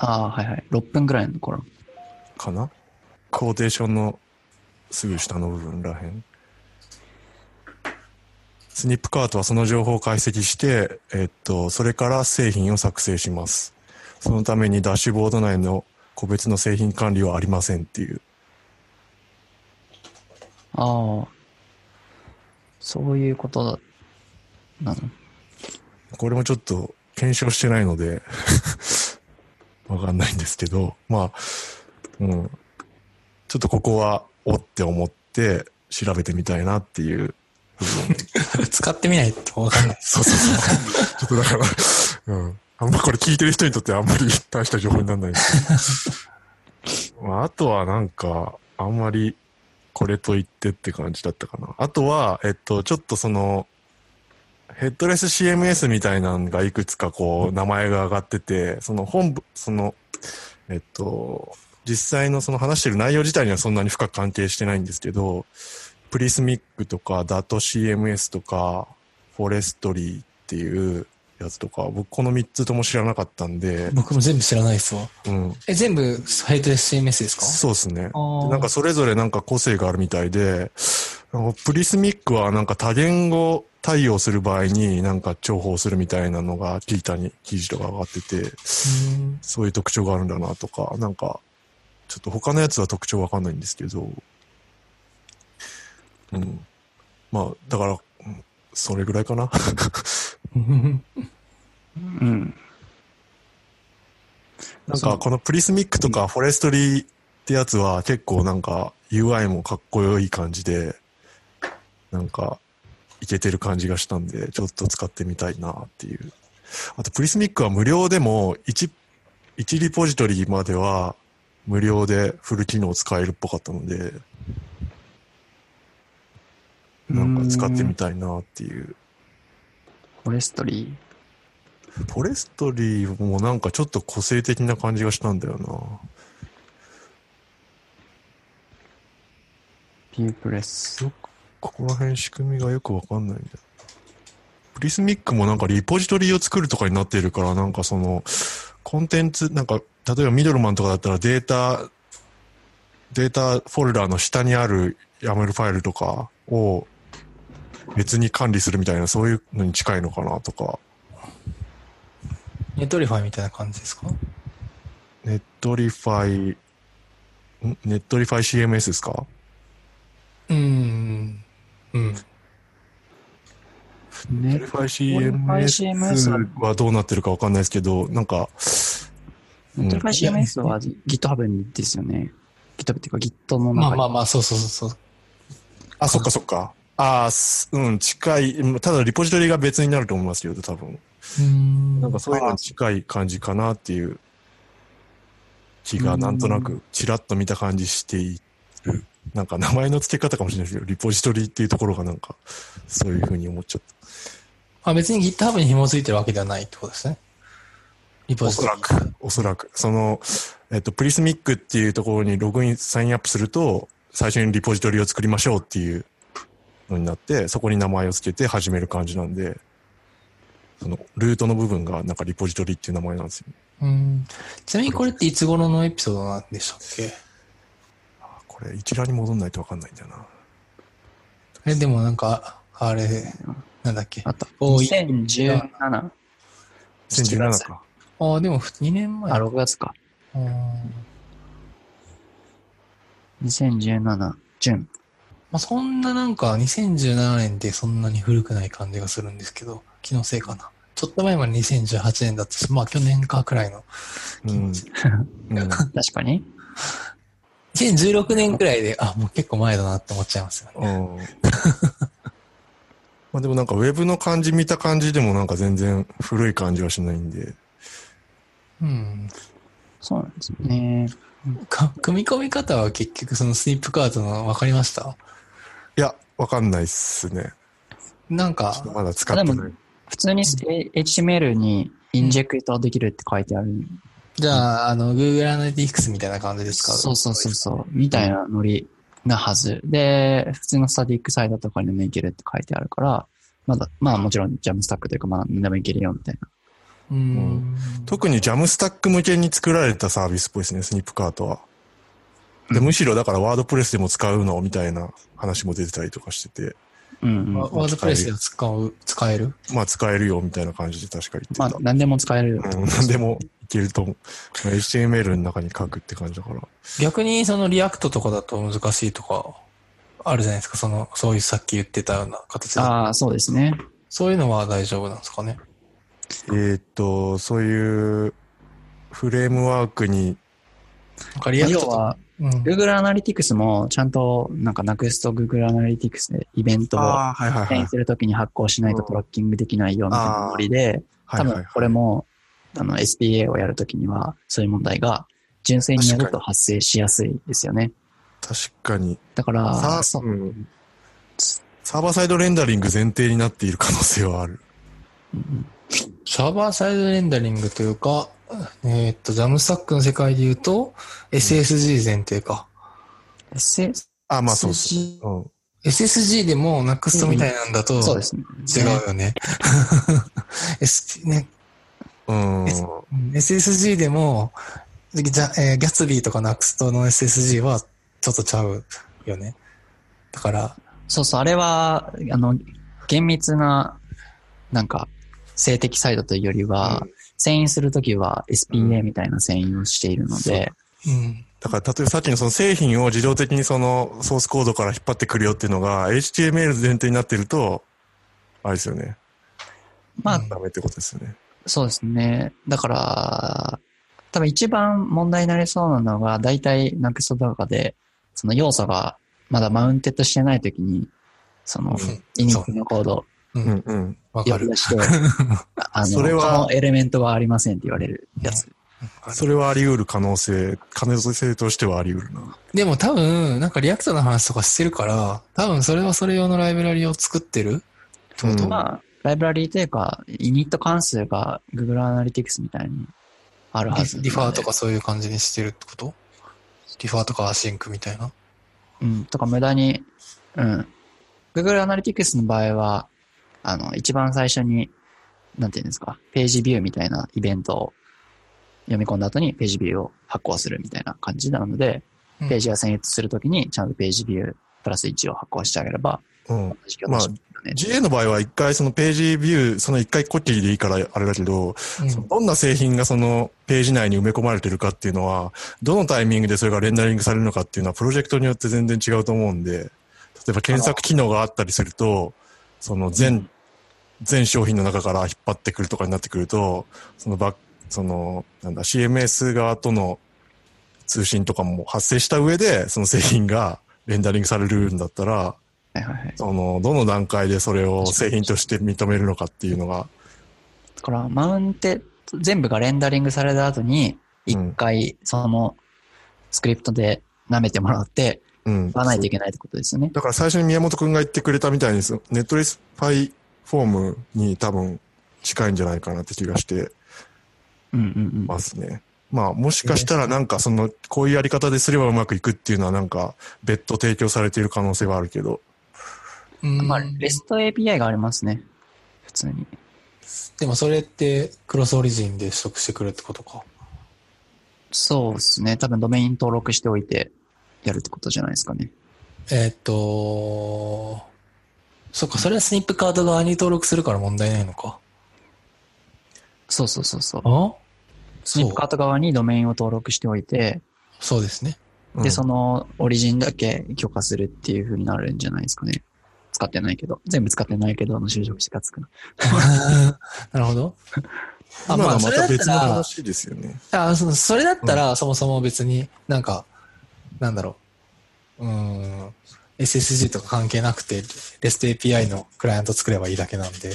ああ、はいはい。6分ぐらいのところ。かな？コーテーションのすぐ下の部分らへん。スニップカートはその情報を解析して、えっと、それから製品を作成します。そのためにダッシュボード内の個別の製品管理はありませんっていう。ああ。そういうことだ。なの？これもちょっと検証してないので、わかんないんですけど、まあ、うん。ちょっとここは、おって思って調べてみたいなっていう。使ってみないとわかん。ない。そうそうそう。ちょっとだから、うん。あん。まこれ聞いてる人にとってあん。まり大した情報にならないですけど。まあ、あとはなん。か、あん。まりこれと言ってって感じだったかな。あとは、えっと、ちょっとその、ヘッドレス CMS みたいなのがいくつかこう、名前が上がってて、その本部、その、えっと、実際のその話してる内容自体にはそん。なに深く関係してないん。ですけど、プリスミックとか、ダト CMS とか、フォレストリーっていうやつとか、僕この3つとも知らなかったんで、僕も全部知らないですわ。うん。え、全部ヘイトレス CMS ですか？そうですね。なんかそれぞれなんか個性があるみたいで、プリスミックはなんか多言語対応する場合になんか重宝するみたいなのが聞いたに記事とか上がってて、うんそういう特徴があるんだなとか、なんか、ちょっと他のやつは特徴わかんないんですけど、うん。まあ、だから、うんそれぐらいかな。うん。なんかこのプリスミックとかフォレストリーってやつは結構なんか UI もかっこよい感じで、なんかいけてる感じがしたんで、ちょっと使ってみたいなっていう。あとプリスミックは無料でも1、1リポジトリまでは無料でフル機能使えるっぽかったので、なんか使ってみたいなっていう。フォレストリフォレストリーもなんかちょっと個性的な感じがしたんだよな。ー、 VuePress。よく、ここら辺仕組みがよくわかんないんだよ。 Prismic もなんかリポジトリを作るとかになっているから、なんかその、コンテンツ、なんか、例えば Middleman とかだったらデータ、データフォルダーの下にある YAML ファイルとかを別に管理するみたいな、そういうのに近いのかなとか、 Netlify みたいな感じですか？ネットリファイ、んネットリファイ CMS ですか？うーん。うん。ネットリファイ CMS はどうなってるかわかんないですけど、なんか、 Netlify CMS は GitHub ですよね。GitHub っていうか Git の中に。まあまあまあ、そうそうそうそう。あ、そっかそっか。ああ、すうん、近い。ただ、リポジトリが別になると思いますけど、多分。ん。なんかそういうのに近い感じかなっていう気がなんとなくちらっと見た感じしている。なんか名前の付け方かもしれないですけど、リポジトリっていうところがなんかそういうふうに思っちゃっあ、別に GitHub に紐づいてるわけではないってことですね。リた。おそポジトリらく、おそらく。その、えっと、プリスミックっていうところにログイン、サインアップすると、最初にリポジトリを作りましょうっていうのになって、そこに名前を付けて始める感じなんで、その、ルートの部分がなんかリポジトリっていう名前なんですよ。うん。ちなみにこれっていつ頃のエピソードなんでしたっけ？これ一覧に戻んないとわかんないんだよな。え、でもなんか、あれ、なんだっけ？あった。おい2017。2017か。ああ、でも2年前。あ、6月か。うん2017、準。まあ、そんななんか2017年ってそんなに古くない感じがするんですけど、気のせいかな。ちょっと前まで2018年だったし、まあ去年かくらいの。うん。うん 確かに。2016年くらいで、あ、もう結構前だなって思っちゃいますよね。うん。まあでもなんかウェブの感じ見た感じでもなんか全然古い感じはしないんで。うん。そうなんですよね。か組み込み方は結局そのスニップカードの分かりました？いや、わかんないっすね。なんか、まだ使ってない。普通に HTML にインジェクトできるって書いてある。じゃあ、あの、Google Analytics みたいな感じですか？そうそうそうそう。みたいなノリなはず。で、普通のスタティックサイドとかにもいけるって書いてあるから、まだ、まあもちろんジャムスタックというか、まあ何でもいけるよみたいな。う。うん。特に Jamstack 向けに作られたサービスっぽいですね、 Snipcart は。で、むしろだから WordPress でも使うのみたいな話も出てたりとかしてて、うんうん。 WordPress で使う、使える？まあ使えるよみたいな感じで確か言ってた。まあ何でも使えるよ。うん、何でもいけると思う。まあ HTML の中に書くって感じだから。逆にその React とかだと難しいとか、あるじゃないですか。その、そういうさっき言ってたような形で。ああ、そうですね。そういうのは大丈夫なんですかね？えーっと、そういうフレームワークに、なんか React は、うん。Google Analytics もちゃんと、なんか Next Google Analytics でイベントをああ、はいはいはい遷移。するときに発行しないとトラッキングできないよみたいなノリで、多分これも、あの SPA をやるときには、そういう問題が純粋にやると発生しやすいですよね。確かに。だから、さそううんサーバーサイドレンダリング前提になっている可能性はある。サーバーサイドレンダリングというか、えーっと、ジャムスタックの世界で言うと、SSG 前提か。SS、あ、まあそうそう。うん。SSG でも NUXT みたいなんだと、そうですね。違うよね。S ねうん。SSG でも、じゃえーギャツビーとか NUXT の SSG はちょっとちゃうよね。だから、そうそう、あれは、あの、厳密な、なんか、性的サイドというよりは、遷移するときは SPA みたいな遷移をしているので、うん。だから、例えばさっきのその製品を自動的にそのソースコードから引っ張ってくるよっていうのが HTML 前提になってると、あれですよね。まあ、うんダメってことですよね。そうですね。だから、多分一番問題になりそうなのが、大体 Next とかで、その要素がまだ mounted してないときに、その、うん init のコードう。うんんうん。わかる あの、それはこのエレメントがありませんって言われるやつ。それはあり得る可能性、可能性としてはあり得るな。でも多分、なんか React の話とかしてるから、多分それはそれ用のライブラリを作ってる？ってこと、うんまあ、ライブラリーというか、 init 関数が Google Analytics みたいにあるはずなので。リファーとかそういう感じにしてるってこと？ defer とか async みたいな？うん、とか無駄に、うん。Google Analytics の場合は、あの、一番最初に、なんていうんですか、ページビューみたいなイベントを読み込んだ後にページビューを発行するみたいな感じなので、うんページが遷移するときにちゃんとページビュープラス1を発行してあげれば、うん。同じ形ですよね。GA の場合は一回そのページビュー、その一回コピーでいいからあれだけど、うんどんな製品がそのページ内に埋め込まれてるかっていうのは、どのタイミングでそれがレンダリングされるのかっていうのはプロジェクトによって全然違うと思うんで、例えば検索機能があったりすると、その全、全商品の中から引っ張ってくるとかになってくると、そのバッその、なんだ、CMS 側との通信とかも発生した上で、その製品がレンダリングされるんだったら、はいはいはい。その、どの段階でそれを製品として認めるのかっていうのが、だから、マウンテ、全部がレンダリングされた後に、一回、その、スクリプトで舐めてもらって、うん。言わないといけないってことですよね。だから最初に宮本くんが言ってくれたみたいに、ネットレスファイフォームに多分近いんじゃないかなって気がしてうんうんうん。ますね。まあもしかしたらなんかその、こういうやり方ですればうまくいくっていうのはなんか別途提供されている可能性はあるけど。うんまあ、レスト API がありますね。普通に。でもそれってクロスオリジンで取得してくるってことか。そうですね。多分ドメイン登録しておいてやるってことじゃないですかね。えーっと、そっか、それはスニップカード側に登録するから問題ないのか。そうそうそうそう。あ？スニップカート側にドメインを登録しておいて、そうですね。で、うんそのオリジンだけ許可するっていう風になるんじゃないですかね。使ってないけど。全部使ってないけど、あの就職してかつくな。なるほど。あ、ままあ、それだた別のったら、話ですよね。あそそれだったら、そもそも別になんか、なんだろう。うーん。SSG とか関係なくて、REST API のクライアント作ればいいだけなんで。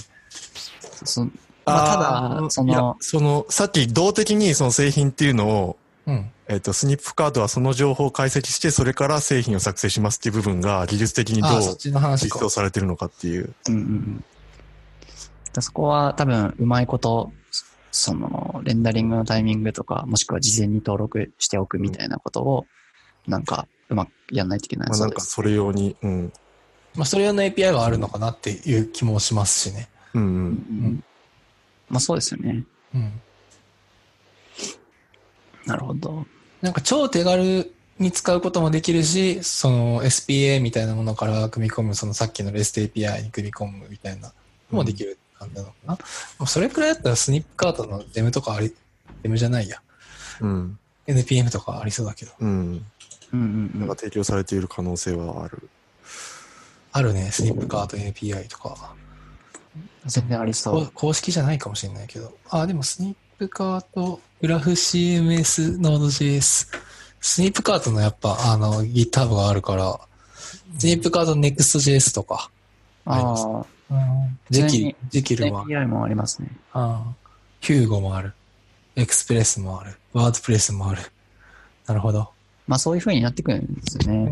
そまあ、ただ、そいやの、その、さっき動的にその製品っていうのを、うん。えっ、と、スニップカードはその情報を解析して、それから製品を作成しますっていう部分が技術的にどう実装。されてるのかっていう。うんうんうん。だそこは多分、うまいこと、その、レンダリングのタイミングとか、もしくは事前に登録しておくみたいなことを、なんか、うまくやんないといけないまあそうんかそれ用に、うん。まあ、それ用の API があるのかなっていう気もしますしね。うんう。うんんまあそうですよね。うん。なるほど。なんか超手軽に使うこともできるし、その SPA みたいなものから組み込む、そのさっきの REST API に組み込むみたいなのもできる感じなのかな。もうそれくらいだったらスニップカートのデムとかあり、デムじゃないや。うん。NPM とかありそうだけど。うん。うんうんうんなんか。提供されている可能性はある。あるね、スニップカート API とか。全然ありそこう。公式じゃないかもしれないけど。あ、でもスニップカート、グラフ CMS、Node.js。スニップカートのやっぱ、あの、GitHub があるから、スニップカート Next.js とか。ああジェキジェキあ、ルもある。API もありますね。ああヒューゴもある。エクスプレスもある。ワードプレスもある。なるほど。まあそういう風になってくるんですよね。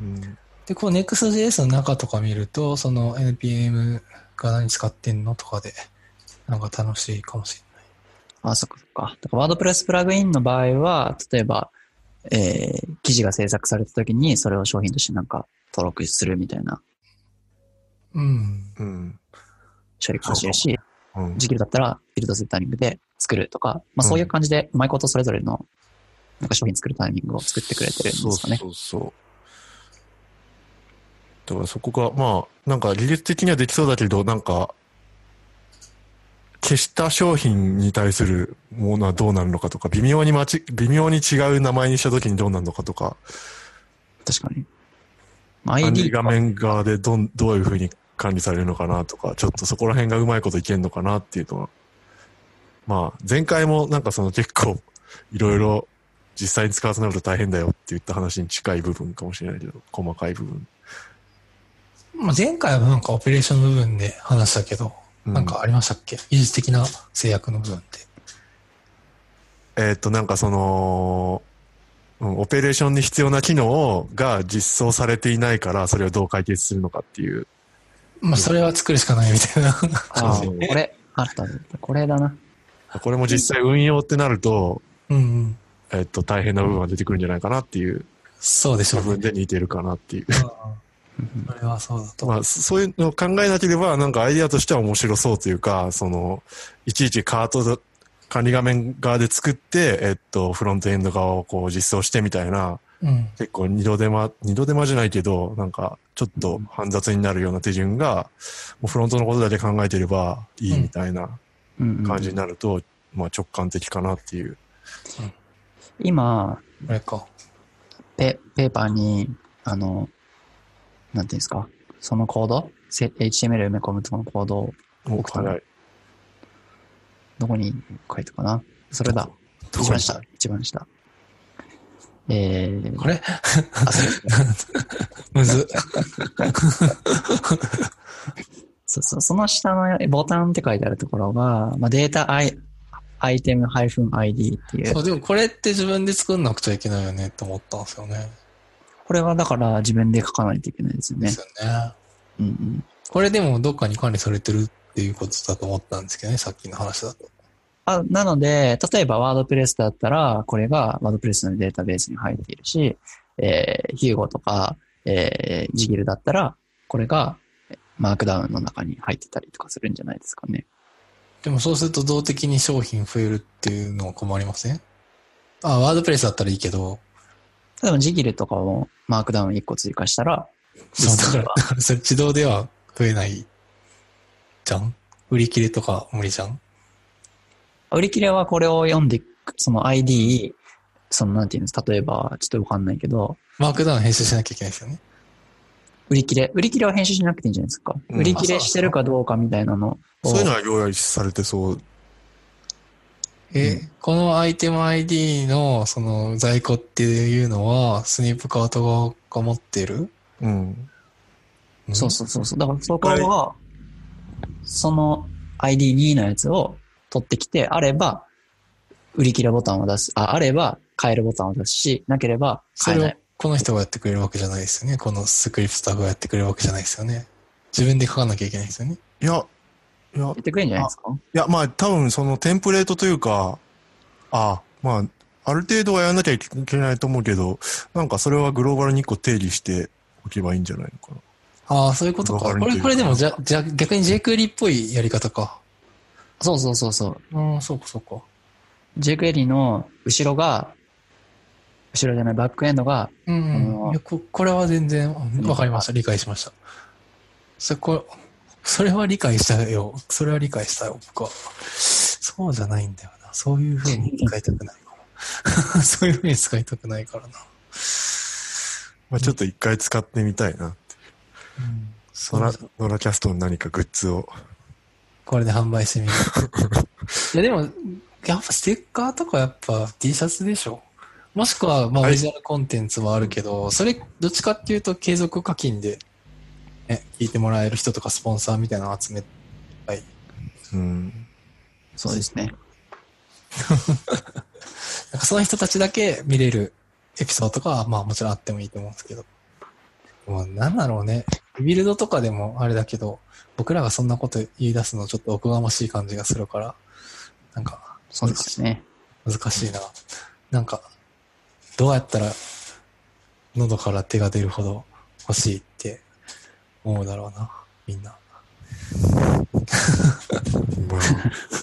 うん。で、こう Next.js の中とか見ると、その NPM が何使ってんのとかで、なんか楽しいかもしれない。あ、そっかそっか。だからワードプレスプラグインの場合は、例えば、えー、記事が制作された時にそれを商品としてなんか登録するみたいなうん。うん。処理かもしれるし、うん。時期だったらビルドするタイミングで作るとか、まあそういう感じでうまいことそれぞれのなんか商品作るタイミングを作ってくれてるんですかね。そうそうそう。だからそこが、まあ、なんか技術的にはできそうだけど、なんか、消した商品に対するものはどうなるのかとか、微妙にまち、微妙に違う名前にした時にどうなるのかとか、確かに。ID 理画面側でどん、どういうふうに管理されるのかなとか、ちょっとそこら辺がうまいこといけんのかなっていうのは、まあ、前回もなんかその結構、いろいろ実際に使わせなると大変だよって言った話に近い部分かもしれないけど、細かい部分。まあ、前回はなんかオペレーションの部分で話したけど、うんなんかありましたっけ？技術的な制約の部分って。えーっと、なんかその、うん、オペレーションに必要な機能が実装されていないから、それをどう解決するのかっていう。まあ、それは作るしかないみたいな。あこれ、あった。これだな。これも実際運用ってなると、うんうん。えーっと、大変な部分が出てくるんじゃないかなっていうそうでしょうね。部分で似てるかなっていう。うんそれはそうだと。まあ、そそういうのを考えなければ、なんかアイデアとしては面白そうというか、その、いちいちカートだ、管理画面側で作って、えっと、フロントエンド側をこう実装してみたいな、うん。結構二度手間、二度手間じゃないけど、なんか、ちょっと煩雑になるような手順が、もうフロントのことだけ考えてればいいみたいなうんうん感じになると、まあ直感的かなっていう。今、あれか。ペペーパーに、あの、なんていうんですか、そのコード、せ HTML 埋め込むそのコードをお送ったの早い。どこに書いたかな？それだ。一番下。一番下。えー、これ？あ、そうですね。むず。そうそう、その下のボタンって書いてあるところが、まあ、データアイアイテム -ID っていうそ、う、でもこれって自分で作んなくちゃいけないよねって思ったんですよね。これはだから自分で書かないといけないですよねです。よね。うんうん。これでもどっかに管理されてるっていうことだと思ったんですけどね、さっきの話だと。あなので、例えばワードプレスだったら、これがワードプレスのデータベースに入っているし、えー、ヒューゴとか、えー、ジギルだったら、これがマークダウンの中に入ってたりとかするんじゃないですかね。でもそうすると動的に商品増えるっていうのは困りません？あ、ワードプレスだったらいいけど、例えばジギルとかをマークダウン1個追加したら、そう、だ実際はから、それ自動では増えないじゃん？売り切れとか無理じゃん？売り切れはこれを読んでその ID、そのなんていうんです？例えば、ちょっとわかんないけど、マークダウン編集しなきゃいけないですよね。売り切れ、売り切れは編集しなくていいんじゃないですか。うん売り切れしてるかどうかみたいなのを。そういうのは用意されてそう。え、このアイテム ID のその在庫っていうのはスニープカート側が持ってる？うん。そうそうそうそう。だからそこは、その ID2 のやつを取ってきて、あれば、売り切れボタンを出す。あ、あれば、買えるボタンを出すし、なければ、それを買えない。この人がやってくれるわけじゃないですよね。このスクリプトスタッフがやってくれるわけじゃないですよね。自分で書かなきゃいけないですよね。いや、いや言、ってくれるんじゃないですか？いや、まあ多分そのテンプレートというか、あまあ、ある程度はやらなきゃいけないと思うけど、なんかそれはグローバルに1個定義しておけばいいんじゃないのかな。ああ、そういうことか。これ、これでもじゃ、じゃ、逆に jQuery っぽいやり方か。そうそうそうそう。うん、そうか、そうか。jQuery の後ろが、後ろじゃない、バックエンドが、うん、こ。これは全然わかりました。理解しました。そこ、それは理解したよ。それは理解したよ、僕は。そうじゃないんだよな。そういう風に使いたくないかも。そういう風に使いたくないからな。まあちょっと一回使ってみたいな。うん、そノラう、ノラキャストの何かグッズを。これで販売してみる。いやでも、やっぱステッカーとかやっぱ T シャツでしょ。もしくは、まあ、オはいリジナルコンテンツはあるけど、それ、どっちかっていうと継続課金で、ね、聞いてもらえる人とかスポンサーみたいなのを集めたい。うん。そうですね。なんかその人たちだけ見れるエピソードとかは、まあもちろんあってもいいと思うんですけど。もうなんだろうね。リビルドとかでもあれだけど、僕らがそんなこと言い出すのちょっとおこがましい感じがするから、なんかそうですね。難しいな。なんか、どうやったら喉から手が出るほど欲しいって思うだろうな、みんな。まあ、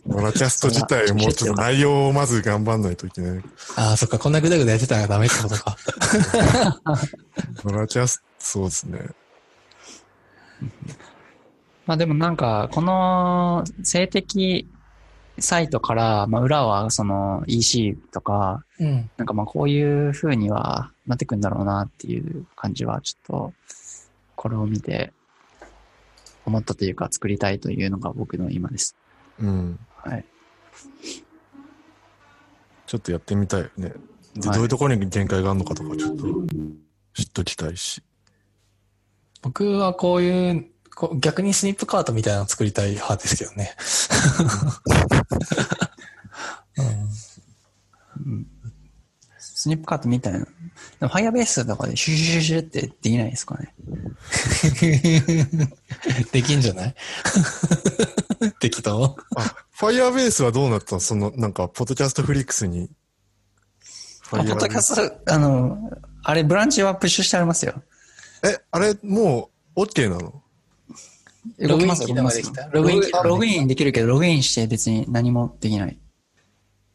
ノラキャスト自体もうちょっと内容をまず頑張んないといけない。ああ、そっか、こんなぐだぐだやってたらダメってことか。ノラキャスト、そうですね。まあでもなんか、この性的サイトから、まあ裏はその EC とか、うん。なんかまあこういう風にはなってくんだろうなっていう感じはちょっと、これを見て思ったというか作りたいというのが僕の今です。うん。はい。ちょっとやってみたいよね。で、はいどういうところに限界があるのかとかちょっと知っときたいし。僕はこういう、こう逆にスニップカートみたいなの作りたい派ですけどね。うんスニップカットみたいな。でも Firebase とかでシュシュシュシュってできないですかね。できんじゃない？適当？あ、Firebase はどうなったの？その、なんか、ポッドキャストフリックスに。あポッドキャスト、あの、あれブランチはプッシュしてありますよ。え、あれ、もう、OK なの？ログイン機能ができた？ログインログインできるけど、ログインして別に何もできない。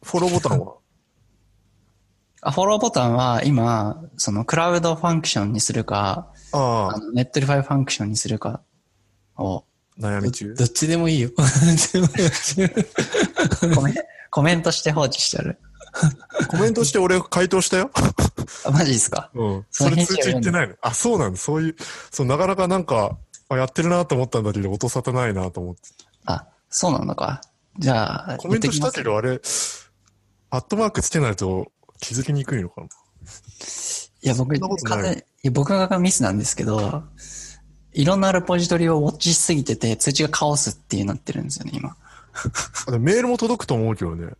フォローボタンは？あ、フォローボタンは今、そのクラウドファンクションにするか、ああ、あの Netlify Function にするかを悩み中？どっちでもいいよ。コメコメントして放置してある。コメントして俺回答したよ？あマジですか？うん。それ通知言ってないの？あ、そうなんだ。そういう、そう、なかなかなんか、あやってるなと思ったんだけど、音沙汰ないなと思って。あ、そうなのか。じゃあ、コメントしたけど。ど、あれ、アットマークつけないと気づきにくいのかないや、僕、完全に僕がミスなんですけど、いろんなレポジトリをウォッチしすぎてて、通知がカオスっていうなってるんですよね、今。メールも届くと思うけどね。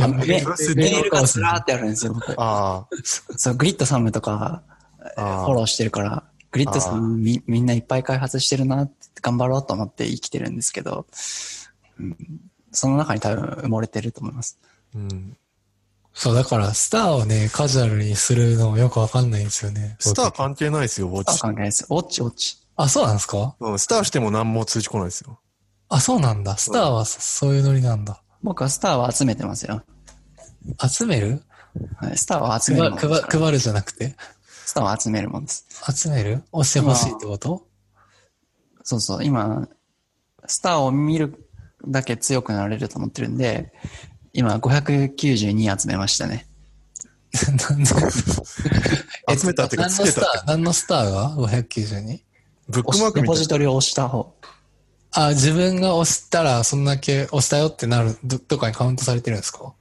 あメメールが設定メールがずらーってあるんですよ、僕。あそう、グリッドサムとか、あ、あフォローしてるから、グリッドサムみみんないっぱい開発してるなって頑張ろうと思って生きてるんですけど、うん、その中に多分埋もれてると思います。うん。そう、だから、スターをね、カジュアルにするのよくわかんないんですよね。スター関係ないですよ、ウォッあ、チ。関係ないです。ウォッチ、ウォッチ。あ、そうなんですか？うん、スターしても何も通知来ないですよ。あ、そうなんだ。スターはそそういうノリなんだ。僕はスターは集めてますよ。集める？はい、スターは集め配る配るじゃなくて？スターは集めるもんです。集める？押してほしいってこと？そうそう、今、スターを見るだけ強くなれると思ってるんで、今592集めましたね。なんで？集めたっていうか何のスタつけたー、何のスターが ?592? ブックマークみたいな。レポジトリを押した方。あ、自分が押したら、そんだけ押したよってなる、ど、どっかにカウントされてるんですか？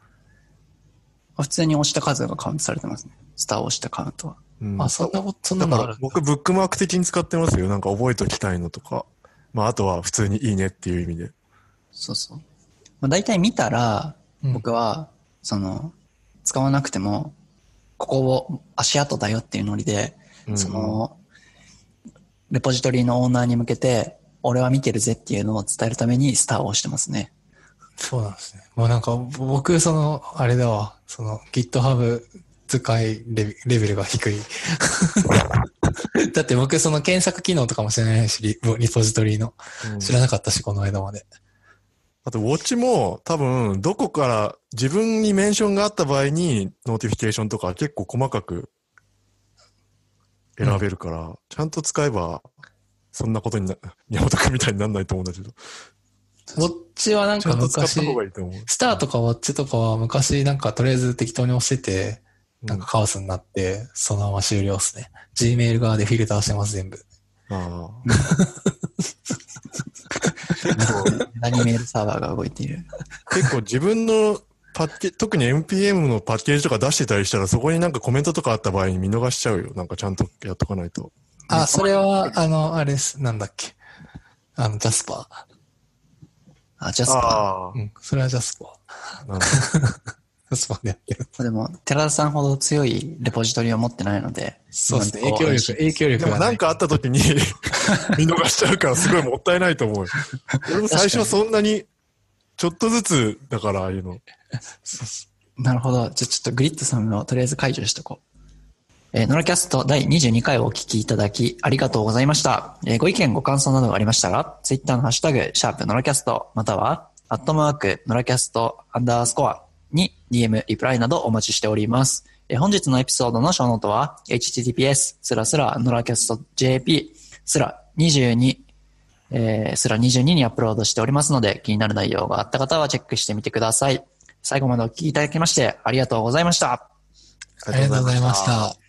普通に押した数がカウントされてますね。スターを押したカウントは。うんあ、そんなこと、そんなだのあるから僕、ブックマーク的に使ってますよ。なんか覚えときたいのとか。まあ、あとは普通にいいねっていう意味で。そうそう。まあ、大体見たら、うん僕は、その、使わなくても、ここを足跡だよっていうノリで、うんその、レポジトリのオーナーに向けて、俺は見てるぜっていうのを伝えるためにスターを押してますね。そうなんですね。もうなんか、僕、その、あれだわ、その、GitHub 使いレベレベルが低い。だって僕、その検索機能とかも知らないし、リリポジトリの。うん知らなかったし、この間まで。あと、ウォッチも多分、どこから自分にメンションがあった場合に、ノーティフィケーションとか結構細かく選べるから、ちゃんと使えば、そんなことにな、宮本くんみたいにならないと思うんだけど、ウォッチはなんかちゃんと使った昔、方がいいと思う。スターとかウォッチとかは昔なんかとりあえず適当に押してて、なんかカオスになって、そのまま終了っすね。Gmail 側でフィルターしてます、全部。あ 何メールサーバーが動いている。あ結構自分のパッケ特に NPM のパッケージとか出してたりしたら、そこになんかコメントとかあった場合に見逃しちゃうよ。なんかちゃんとやっとかないと。あ、それは、あの、あれです。なんだっけ。あの、ジャスパあ、ジャスパあー。うん、それはジャスパー。あ、なんだジャスパーでやってる。ー。でも、寺田さんほど強いレポジトリを持ってないので、そうですね。影響力、影響力でもがなんかあった時に 見逃しちゃうからすごいもったいないと思うよ。俺も最初はそんなに、ちょっとずつだから、ああいうの。なるほど。じゃあちょっとグリッドさんをとりあえず解除しとこう。えーノラキャスト第22回をお聞きいただきありがとうございました。えーご意見ご感想などがありましたら、ツイッターのハッシュタグ、シャープノラキャスト、または、アットマーク、ノラキャスト、アンダースコアに DM、リプライなどお待ちしております。え本日のエピソードのショーノートは、https、スラスラ、ノラキャスト JP、スラ22、えー、スラ22にアップロードしておりますので、気になる内容があった方はチェックしてみてください。最後までお聞きいただきましてありがとうございました。ありがとうございました。